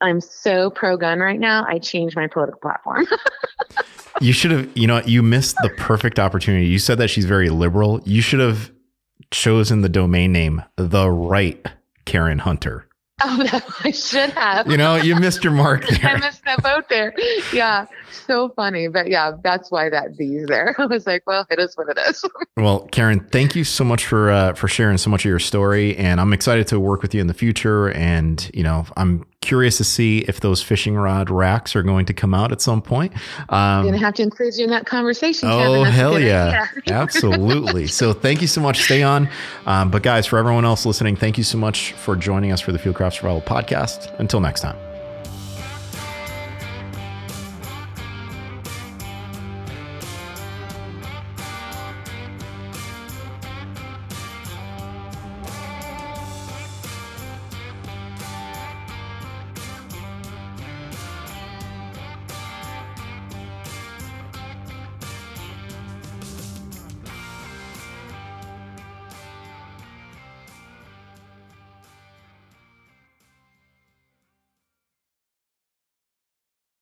[SPEAKER 2] I'm so pro gun right now. I changed my political platform.
[SPEAKER 1] you should have, you know, you missed the perfect opportunity. You said that she's very liberal. You should have chosen the domain name, the right Karen Hunter.
[SPEAKER 2] Oh, no, I should have.
[SPEAKER 1] You know, you missed your mark there.
[SPEAKER 2] I missed that boat there. Yeah, so funny. But yeah, that's why that D's there. I was like, well, it is what it is.
[SPEAKER 1] well, Karen, thank you so much for uh, for sharing so much of your story, and I'm excited to work with you in the future. And you know, I'm curious to see if those fishing rod racks are going to come out at some point.
[SPEAKER 2] Um, to have to include you in that conversation.
[SPEAKER 1] Oh, hell yeah. Absolutely. So thank you so much. Stay on. Um, but guys, for everyone else listening, thank you so much for joining us for the Fieldcraft Survival podcast. Until next time.